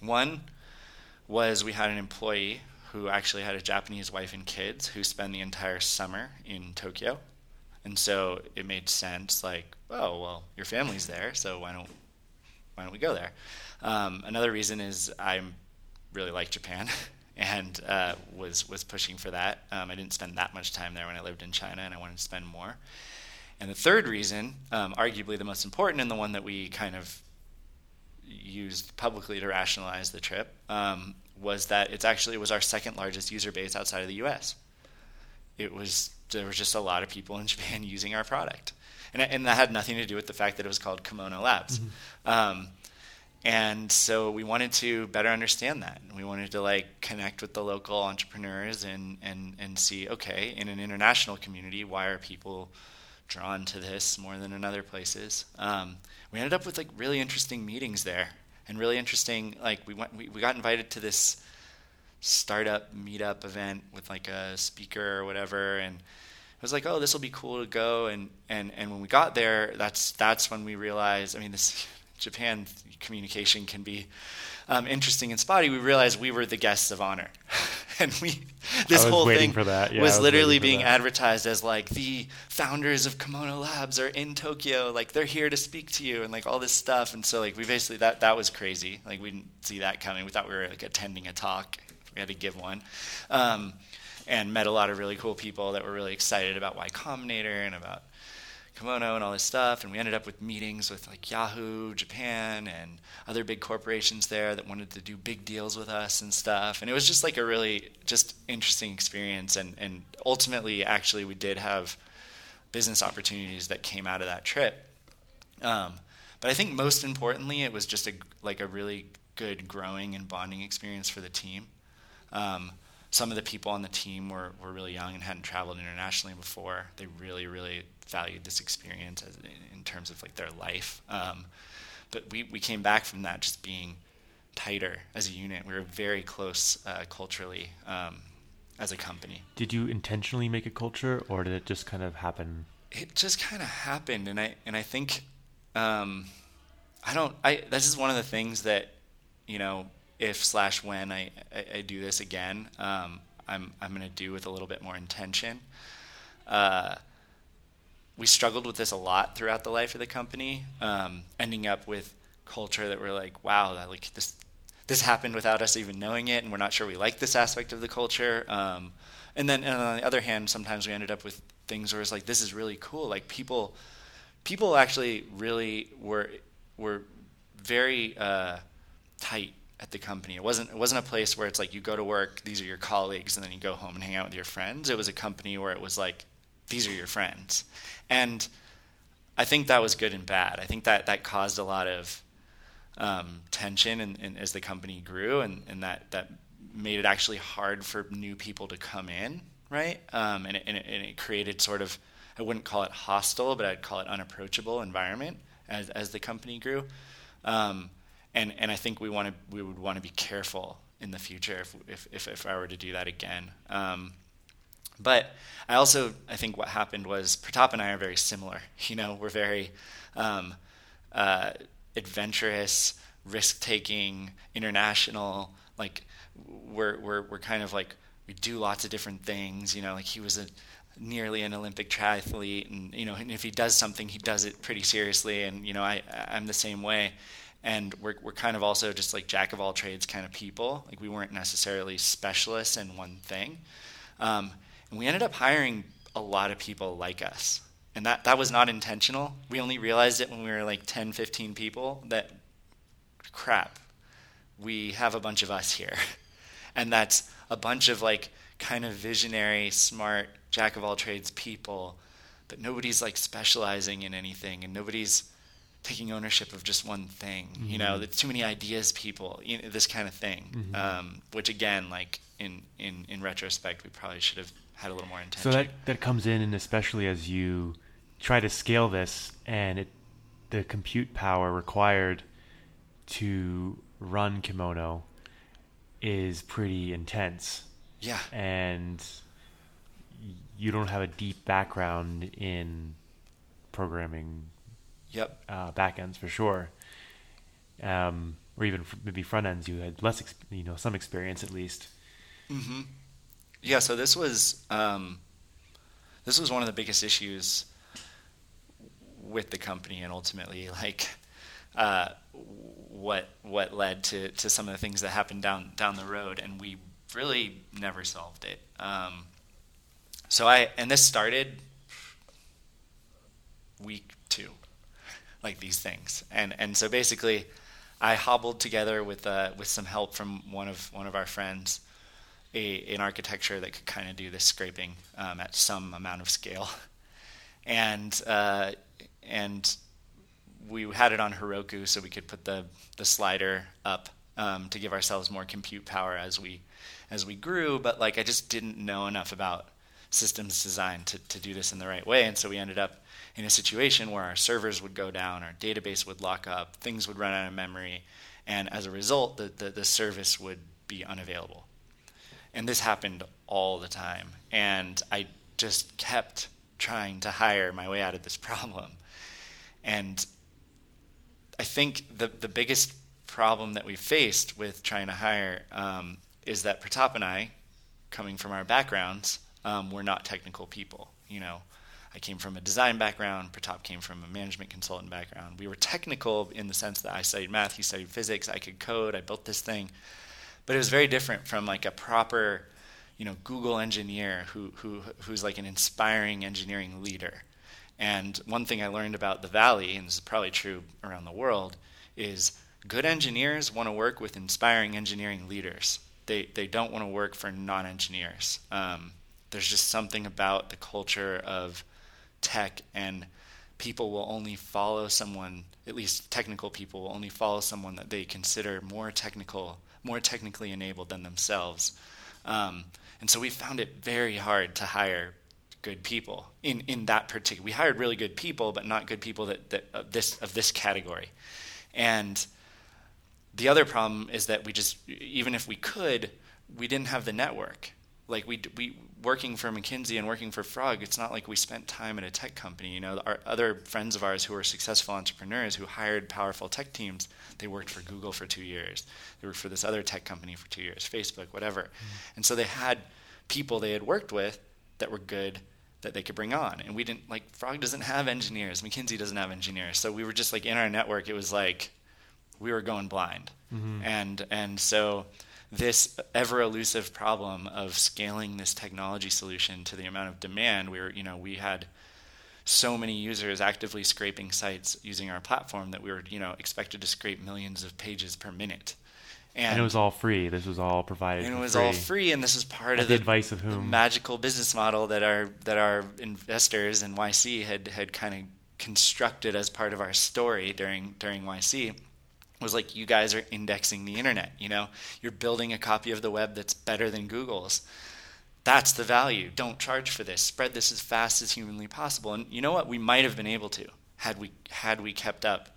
one was we had an employee who actually had a Japanese wife and kids who spend the entire summer in Tokyo. And so it made sense, like, oh, well, your family's there, so why don't why don't we go there? Um, another reason is I really like Japan, and uh, was was pushing for that. Um, I didn't spend that much time there when I lived in China, and I wanted to spend more. And the third reason, um, arguably the most important, and the one that we kind of used publicly to rationalize the trip, um, was that it's actually it was our second largest user base outside of the U.S. It was there was just a lot of people in Japan using our product, and and that had nothing to do with the fact that it was called Kimono Labs. Mm-hmm. Um, and so we wanted to better understand that. We wanted to like connect with the local entrepreneurs and and and see okay in an international community why are people drawn to this more than in other places. Um, we ended up with like really interesting meetings there and really interesting. Like we went, we, we got invited to this startup meetup event with like a speaker or whatever, and it was like, oh, this will be cool to go. And and and when we got there, that's that's when we realized. I mean, this Japan communication can be um, interesting and spotty. We realized we were the guests of honor, and we this whole thing yeah, was, was literally being that. advertised as like the founders of Kimono Labs are in Tokyo, like they're here to speak to you, and like all this stuff. And so like we basically that that was crazy. Like we didn't see that coming. We thought we were like attending a talk. We had to give one. Um, and met a lot of really cool people that were really excited about Y Combinator and about kimono and all this stuff. And we ended up with meetings with like Yahoo Japan and other big corporations there that wanted to do big deals with us and stuff. And it was just like a really just interesting experience. And, and ultimately, actually, we did have business opportunities that came out of that trip. Um, but I think most importantly, it was just a like a really good growing and bonding experience for the team. Um, some of the people on the team were, were really young and hadn't traveled internationally before. They really, really valued this experience as, in terms of like their life. Um, but we, we came back from that just being tighter as a unit. We were very close uh, culturally um, as a company. Did you intentionally make a culture, or did it just kind of happen? It just kind of happened, and I and I think um, I don't. I this is one of the things that you know if slash when I, I, I do this again, um, I'm I'm going to do with a little bit more intention. Uh, we struggled with this a lot throughout the life of the company, um, ending up with culture that we're like, wow, that, like this this happened without us even knowing it, and we're not sure we like this aspect of the culture. Um, and then and on the other hand, sometimes we ended up with things where it's like, this is really cool. Like people people actually really were were very uh, tight at the company. It wasn't it wasn't a place where it's like you go to work, these are your colleagues, and then you go home and hang out with your friends. It was a company where it was like these are your friends, and I think that was good and bad. I think that that caused a lot of um, tension and, and as the company grew, and, and that that made it actually hard for new people to come in, right? Um, and, it, and, it, and it created sort of I wouldn't call it hostile, but I'd call it unapproachable environment as as the company grew. Um, and and I think we want to we would want to be careful in the future if if if, if I were to do that again. Um, but I also I think what happened was Pratap and I are very similar. You know, we're very um, uh, adventurous, risk taking, international. Like we're we're we're kind of like we do lots of different things. You know, like he was a nearly an Olympic triathlete, and you know, and if he does something, he does it pretty seriously. And you know, I I'm the same way. And we're we're kind of also just like jack of all trades kind of people. Like we weren't necessarily specialists in one thing, um, and we ended up hiring a lot of people like us. And that that was not intentional. We only realized it when we were like 10, 15 people. That crap, we have a bunch of us here, and that's a bunch of like kind of visionary, smart, jack of all trades people, but nobody's like specializing in anything and nobody's taking ownership of just one thing. Mm-hmm. You know, mm-hmm. there's too many ideas, people. You know, this kind of thing. Mm-hmm. Um, which again, like in in in retrospect, we probably should have had a little more intention. So that that comes in, and especially as you try to scale this, and it the compute power required to run Kimono is pretty intense. Yeah. And you don't have a deep background in programming yep uh, backends for sure um, or even maybe front ends you had less you know some experience at least mm-hmm. Yeah so this was um, this was one of the biggest issues with the company and ultimately like uh, what what led to, to some of the things that happened down down the road and we really never solved it. Um, so I and this started week two, like these things, and and so basically, I hobbled together with uh, with some help from one of one of our friends, a an architecture that could kind of do this scraping um, at some amount of scale, and uh, and we had it on Heroku so we could put the the slider up um, to give ourselves more compute power as we as we grew. But like I just didn't know enough about systems design to, to do this in the right way. And so we ended up in a situation where our servers would go down, our database would lock up, things would run out of memory, and as a result, the, the, the service would be unavailable. And this happened all the time. And I just kept trying to hire my way out of this problem. And I think the, the biggest problem that we faced with trying to hire um, is that Pratap and I, coming from our backgrounds, um, we're not technical people. You know, I came from a design background. Pratap came from a management consultant background. We were technical in the sense that I studied math, he studied physics. I could code. I built this thing, but it was very different from like a proper, you know, Google engineer who who who's like an inspiring engineering leader. And one thing I learned about the Valley, and this is probably true around the world, is good engineers want to work with inspiring engineering leaders. They they don't want to work for non-engineers. Um, there's just something about the culture of tech and people will only follow someone, at least technical people will only follow someone that they consider more technical, more technically enabled than themselves. Um, and so we found it very hard to hire good people in, in that particular. We hired really good people, but not good people that, that of this of this category. And the other problem is that we just even if we could, we didn't have the network. Like we we working for McKinsey and working for Frog, it's not like we spent time at a tech company. You know, our other friends of ours who were successful entrepreneurs who hired powerful tech teams, they worked for Google for two years. They worked for this other tech company for two years, Facebook, whatever. Mm-hmm. And so they had people they had worked with that were good that they could bring on. And we didn't like Frog doesn't have engineers, McKinsey doesn't have engineers. So we were just like in our network, it was like we were going blind. Mm-hmm. And and so this ever elusive problem of scaling this technology solution to the amount of demand we were you know we had so many users actively scraping sites using our platform that we were you know expected to scrape millions of pages per minute. And, and it was all free. This was all provided and it was free. all free. and this is part At of the, advice of whom? The magical business model that our that our investors and YC had had kind of constructed as part of our story during during YC was like you guys are indexing the internet you know? You're building a copy of the web that's better than google's. That's the value. Don't charge for this. Spread this as fast as humanly possible. And you know what? We might have been able to had we had we kept up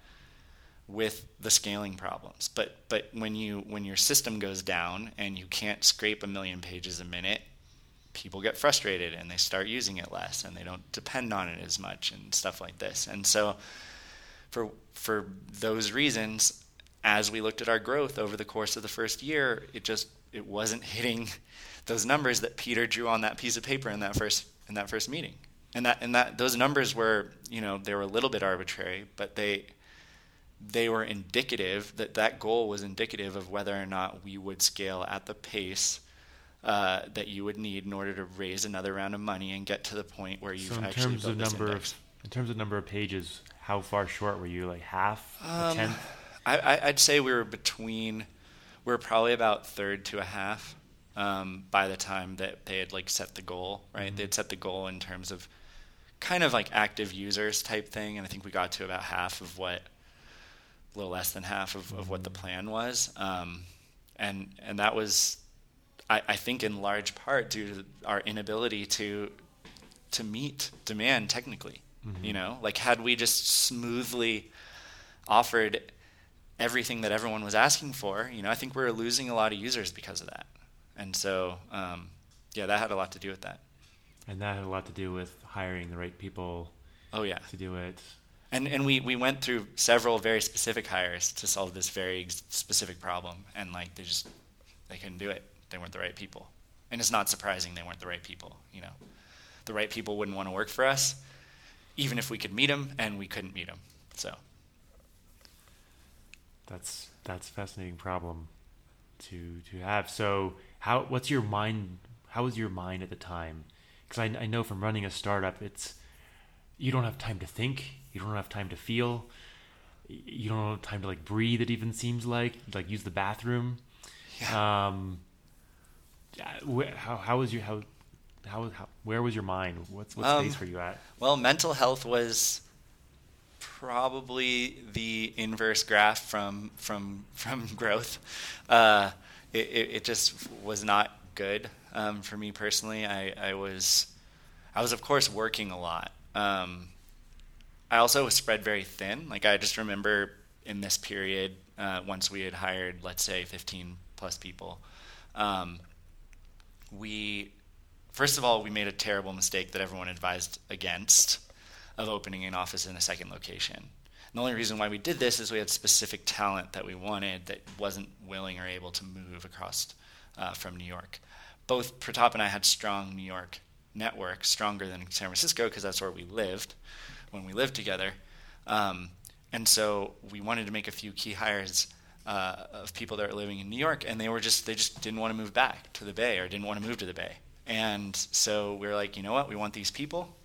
with the scaling problems. But but when you when your system goes down and you can't scrape a million pages a minute people get frustrated and they start using it less and they don't depend on it as much and stuff like this. And so for for those reasons as we looked at our growth over the course of the first year, it just it wasn't hitting those numbers that Peter drew on that piece of paper in that first in that first meeting. And that and that those numbers were, you know, they were a little bit arbitrary, but they they were indicative that that goal was indicative of whether or not we would scale at the pace uh, that you would need in order to raise another round of money and get to the point where you've so in actually terms built of this number index. of in terms of number of pages, how far short were you? Like half, Um, a tenth? I, I'd say we were between, we were probably about third to a half um, by the time that they had like set the goal, right? Mm-hmm. They'd set the goal in terms of kind of like active users type thing, and I think we got to about half of what, a little less than half of, of what the plan was, um, and and that was, I, I think, in large part due to our inability to to meet demand technically. Mm-hmm. You know, like had we just smoothly offered everything that everyone was asking for, you know, I think we are losing a lot of users because of that. And so, um, yeah, that had a lot to do with that. And that had a lot to do with hiring the right people Oh yeah, to do it. and and we we went through several very specific hires to solve this very specific problem, and like they just they couldn't do it. They weren't the right people, and it's not surprising they weren't the right people. You know, the right people wouldn't want to work for us, even if we could meet them, and we couldn't meet them. So That's that's a fascinating problem to to have. So how what's your mind? How was your mind at the time? Because I, I know from running a startup, it's you don't have time to think, you don't have time to feel, you don't have time to like breathe. It even seems like like use the bathroom. yeah. Um, how how was your how how, how where was your mind? What's what Um, space were you at? Well, mental health was probably the inverse graph from from from growth. Uh, it, it, it just was not good um, for me personally. I, I was I was of course working a lot. Um, I also was spread very thin. Like I just remember in this period, uh, once we had hired, let's say, 15 plus people, um, we first of all we made a terrible mistake that everyone advised against of opening an office in a second location. And the only reason why we did this is we had specific talent that we wanted that wasn't willing or able to move across uh, from New York. Both Pratap and I had strong New York networks, stronger than San Francisco because that's where we lived when we lived together. Um, and so we wanted to make a few key hires uh, of people that are living in New York, and they were just they just didn't want to move back to the Bay or didn't want to move to the Bay. And so we are like, you know what, we want these people.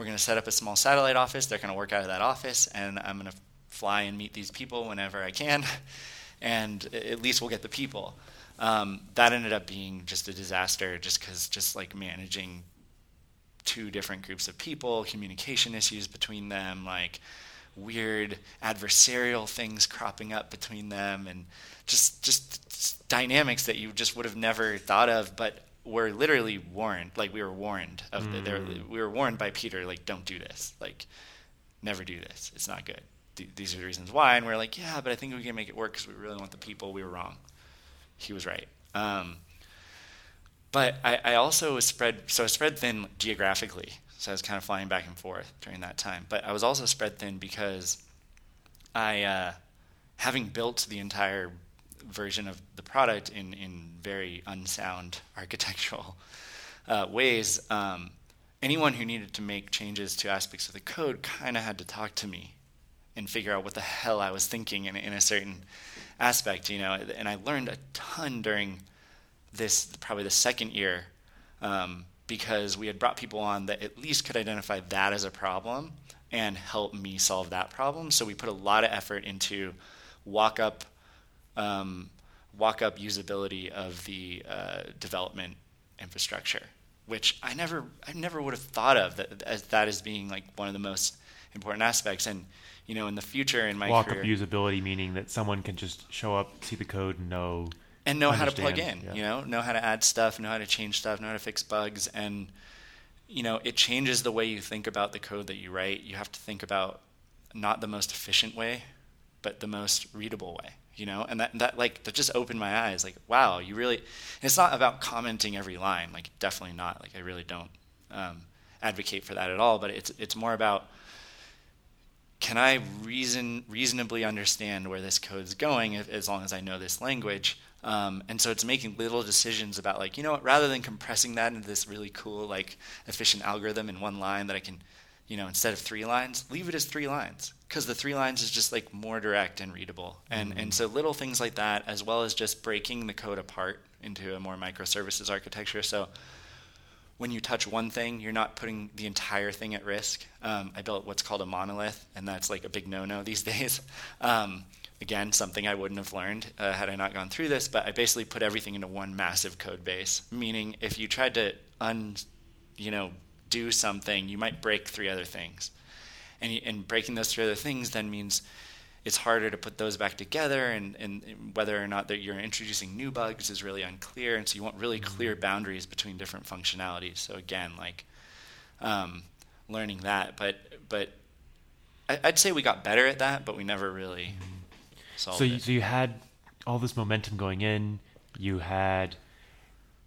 We're going to set up a small satellite office. They're going to work out of that office, and I'm going to fly and meet these people whenever I can, and at least we'll get the people. Um, that ended up being just a disaster, just because just like managing two different groups of people, communication issues between them, like weird adversarial things cropping up between them, and just just dynamics that you just would have never thought of, but were literally warned. Like we were warned of mm. the, we were warned by Peter, like don't do this, like never do this. It's not good. Th- these are the reasons why, and we're like, yeah, but I think we can make it work because we really want the people. We were wrong. He was right. Um, but I, I also was spread, so I was spread thin geographically. So I was kind of flying back and forth during that time. But I was also spread thin because I, uh, having built the entire version of the product in, in very unsound architectural uh, ways, um, anyone who needed to make changes to aspects of the code kind of had to talk to me and figure out what the hell I was thinking in, in a certain aspect, you know. And I learned a ton during this probably the second year um, because we had brought people on that at least could identify that as a problem and help me solve that problem. So we put a lot of effort into walk up, um, walk up usability of the uh, development infrastructure, which I never, I never would have thought of that as that as being like one of the most important aspects. And you know, in the future in my walk career, up usability meaning that someone can just show up, see the code, and know and know how to plug in. Yeah. You know, know how to add stuff, know how to change stuff, know how to fix bugs, and you know, it changes the way you think about the code that you write. You have to think about not the most efficient way, but the most readable way. You know, and that that like that just opened my eyes. Like, wow, you really. it's not about commenting every line. Like, definitely not. Like, I really don't um, advocate for that at all. But it's it's more about can I reason reasonably understand where this code is going if, as long as I know this language? Um, and so it's making little decisions about like, you know what, rather than compressing that into this really cool, like efficient algorithm in one line that I can, you know, instead of three lines, leave it as three lines. Because the three lines is just like more direct and readable. And mm-hmm. and so little things like that, as well as just breaking the code apart into a more microservices architecture. So when you touch one thing, you're not putting the entire thing at risk. Um, I built what's called a monolith, and that's like a big no-no these days. Um, again, something I wouldn't have learned uh, had I not gone through this, but I basically put everything into one massive code base. Meaning, if you tried to un, you know, do something, you might break three other things, and and breaking those three other things then means it's harder to put those back together, and, and whether or not that you're introducing new bugs is really unclear, and so you want really mm-hmm. clear boundaries between different functionalities. So again, like um, learning that, but but I'd say we got better at that, but we never really. Mm-hmm so you, so you had all this momentum going in. You had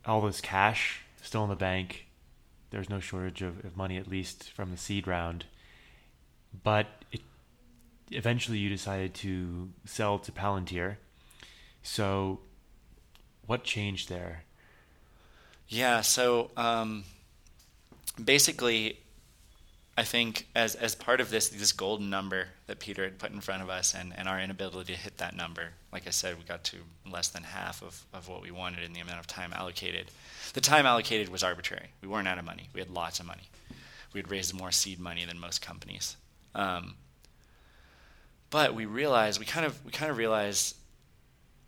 all this cash still in the bank. There's no shortage of, of money, at least from the seed round. But it, eventually, you decided to sell to Palantir. So, what changed there? Yeah. So um, basically, I think as as part of this this golden number that Peter had put in front of us and, and our inability to hit that number, like I said, we got to less than half of, of what we wanted in the amount of time allocated. The time allocated was arbitrary. We weren't out of money. We had lots of money. We had raised more seed money than most companies. Um, but we realized we kind of we kind of realized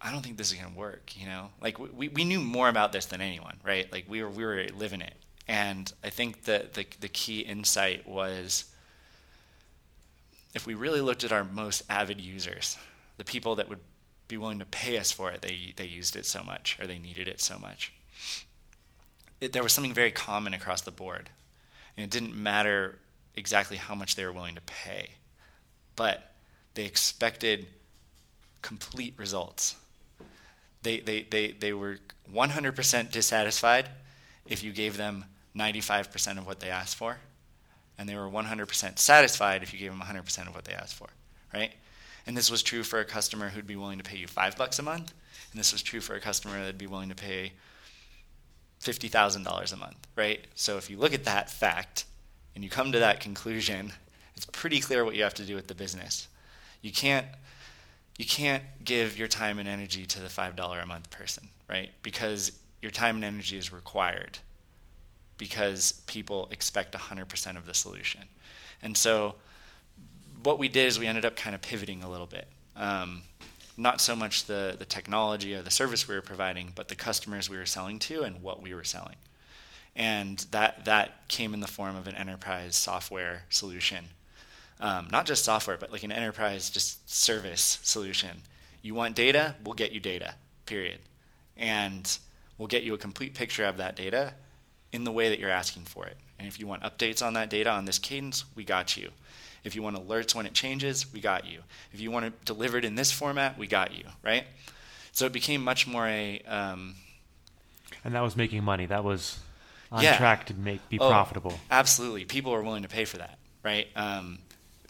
I don't think this is to work. You know, like we, we knew more about this than anyone, right? Like we were we were living it, and I think that the, the key insight was if we really looked at our most avid users, the people that would be willing to pay us for it, they, they used it so much or they needed it so much. It, there was something very common across the board. And it didn't matter exactly how much they were willing to pay, but they expected complete results. They, they, they, they were 100% dissatisfied if you gave them 95% of what they asked for, and they were 100% satisfied if you gave them 100% of what they asked for, right? And this was true for a customer who'd be willing to pay you five bucks a month, and this was true for a customer that'd be willing to pay fifty thousand dollars a month, right? So if you look at that fact and you come to that conclusion, it's pretty clear what you have to do with the business. You can't you can't give your time and energy to the five dollar a month person, right? Because your time and energy is required because people expect 100% of the solution. And so what we did is we ended up kind of pivoting a little bit. Um, not so much the, the technology or the service we were providing, but the customers we were selling to and what we were selling. And that that came in the form of an enterprise software solution. Um, not just software, but like an enterprise just service solution. You want data, we'll get you data. Period. And we'll get you a complete picture of that data in the way that you're asking for it. And if you want updates on that data on this cadence, we got you. If you want alerts when it changes, we got you. If you want it delivered in this format, we got you, right? So it became much more a. Um, and that was making money. That was on Yeah. track to make be Oh, profitable. Absolutely. People are willing to pay for that, right? Um,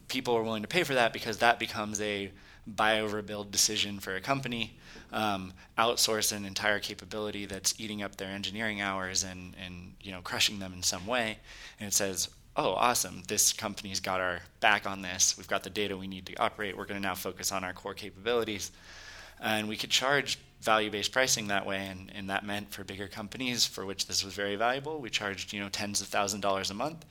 people are willing to pay for that because that becomes a buy over build decision for a company. Um, outsource an entire capability that's eating up their engineering hours and, and you know crushing them in some way. And it says, oh, awesome, this company's got our back on this. We've got the data we need to operate. We're going to now focus on our core capabilities. And we could charge value based pricing that way. And, and that meant for bigger companies for which this was very valuable, we charged you know tens of thousand dollars a month.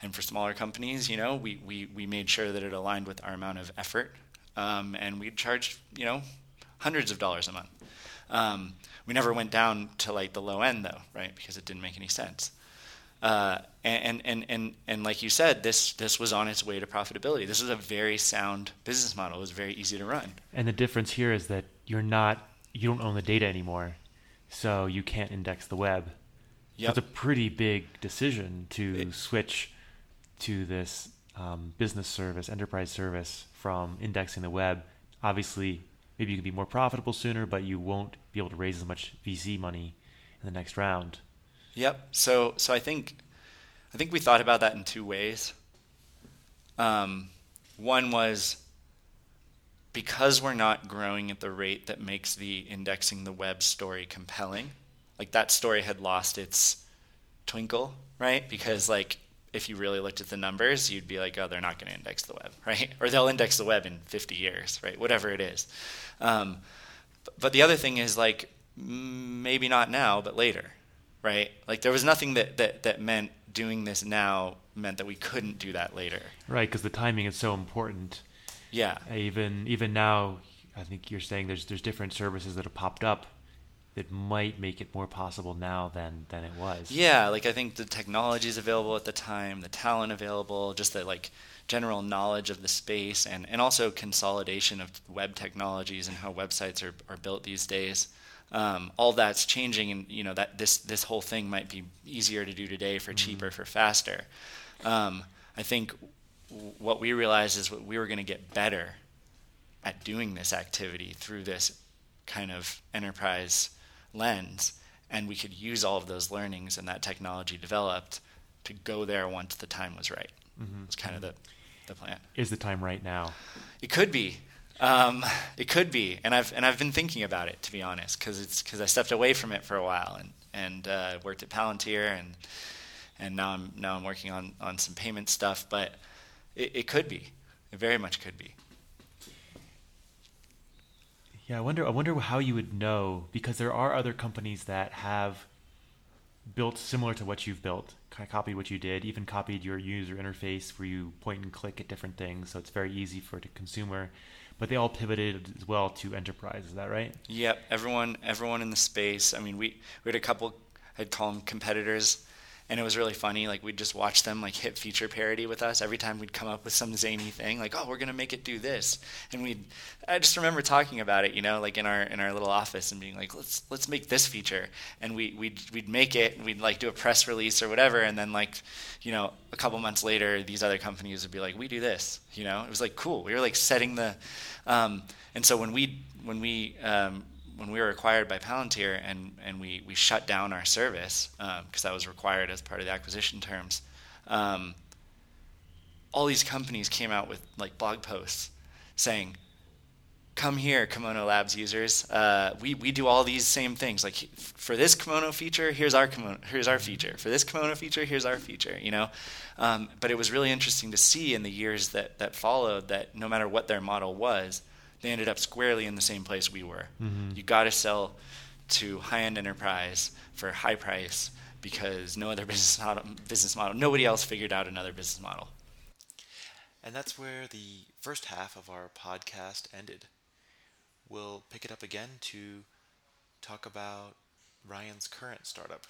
And for smaller companies, you know, we, we, we made sure that it aligned with our amount of effort. Um, and we charged, you know, hundreds of dollars a month. Um, we never went down to like the low end though, right? Because it didn't make any sense. Uh, and, and, and, and like you said, this, this was on its way to profitability. This was a very sound business model. It was very easy to run. And the difference here is that you're not you don't own the data anymore, so you can't index the web. So Yep. It's a pretty big decision to It- switch to this um, business service, enterprise service from indexing the web. Obviously, maybe you can be more profitable sooner, but you won't be able to raise as much VC money in the next round. Yep. So so I think I think we thought about that in two ways. Um, one was because we're not growing at the rate that makes the indexing the web story compelling. Like that story had lost its twinkle, right? Because like if you really looked at the numbers, you'd be like, oh, they're not going to index the web, right? Or they'll index the web in 50 years, right? Whatever it is. Um, but the other thing is like maybe not now, but later, right? Like there was nothing that that that meant doing this now meant that we couldn't do that later. Right, because the timing is so important. Yeah. Even even now, I think you're saying there's there's different services that have popped up that might make it more possible now than than it was. Yeah, like I think the technology is available at the time, the talent available, just the like general knowledge of the space, and, and also consolidation of web technologies and how websites are, are built these days. Um, all that's changing, and you know that this this whole thing might be easier to do today for cheaper, for faster. Um, I think what we realized is what we were going to get better at doing this activity through this kind of enterprise lens and we could use all of those learnings and that technology developed to go there once the time was right. Mhm. It's kind of the, the plan. Is the time right now? It could be, um, it could be, and I've and I've been thinking about it to be honest, because it's because I stepped away from it for a while and and uh, worked at Palantir and and now I'm now I'm working on on some payment stuff, but it, it could be, it very much could be. Yeah, I wonder. I wonder how you would know because there are other companies that have built similar to what you've built, kind of copied what you did, even copied your user interface where you point and click at different things, so it's very easy for the consumer. But they all pivoted as well to enterprise. Is that right? Yep, everyone everyone in the space. I mean, we we had a couple. I'd call them competitors, and it was really funny. Like we'd just watch them like hit feature parody with us every time we'd come up with some zany thing. Like, oh, we're gonna make it do this, and we. I just remember talking about it, you know, like in our in our little office, and being like, let's let's make this feature, and we we'd we'd make it, and we'd like do a press release or whatever, and then like, you know, a couple months later, these other companies would be like, we do this, you know. It was like cool. We were like setting the, um, and so when we when we um, when we were acquired by Palantir and, and we, we shut down our service because that was required as part of the acquisition terms, um, all these companies came out with like blog posts saying, "Come here, Kimono Labs users. Uh, we we do all these same things. Like for this Kimono feature, here's our Kimono, here's our feature. For this Kimono feature, here's our feature. You know." Um, but it was really interesting to see in the years that that followed that no matter what their model was, they ended up squarely in the same place we were. Mhm. You got to sell to high-end enterprise for high price because no other business model, business model, nobody else figured out another business model. And that's where the first half of our podcast ended. We'll pick it up again to talk about Ryan's current startup,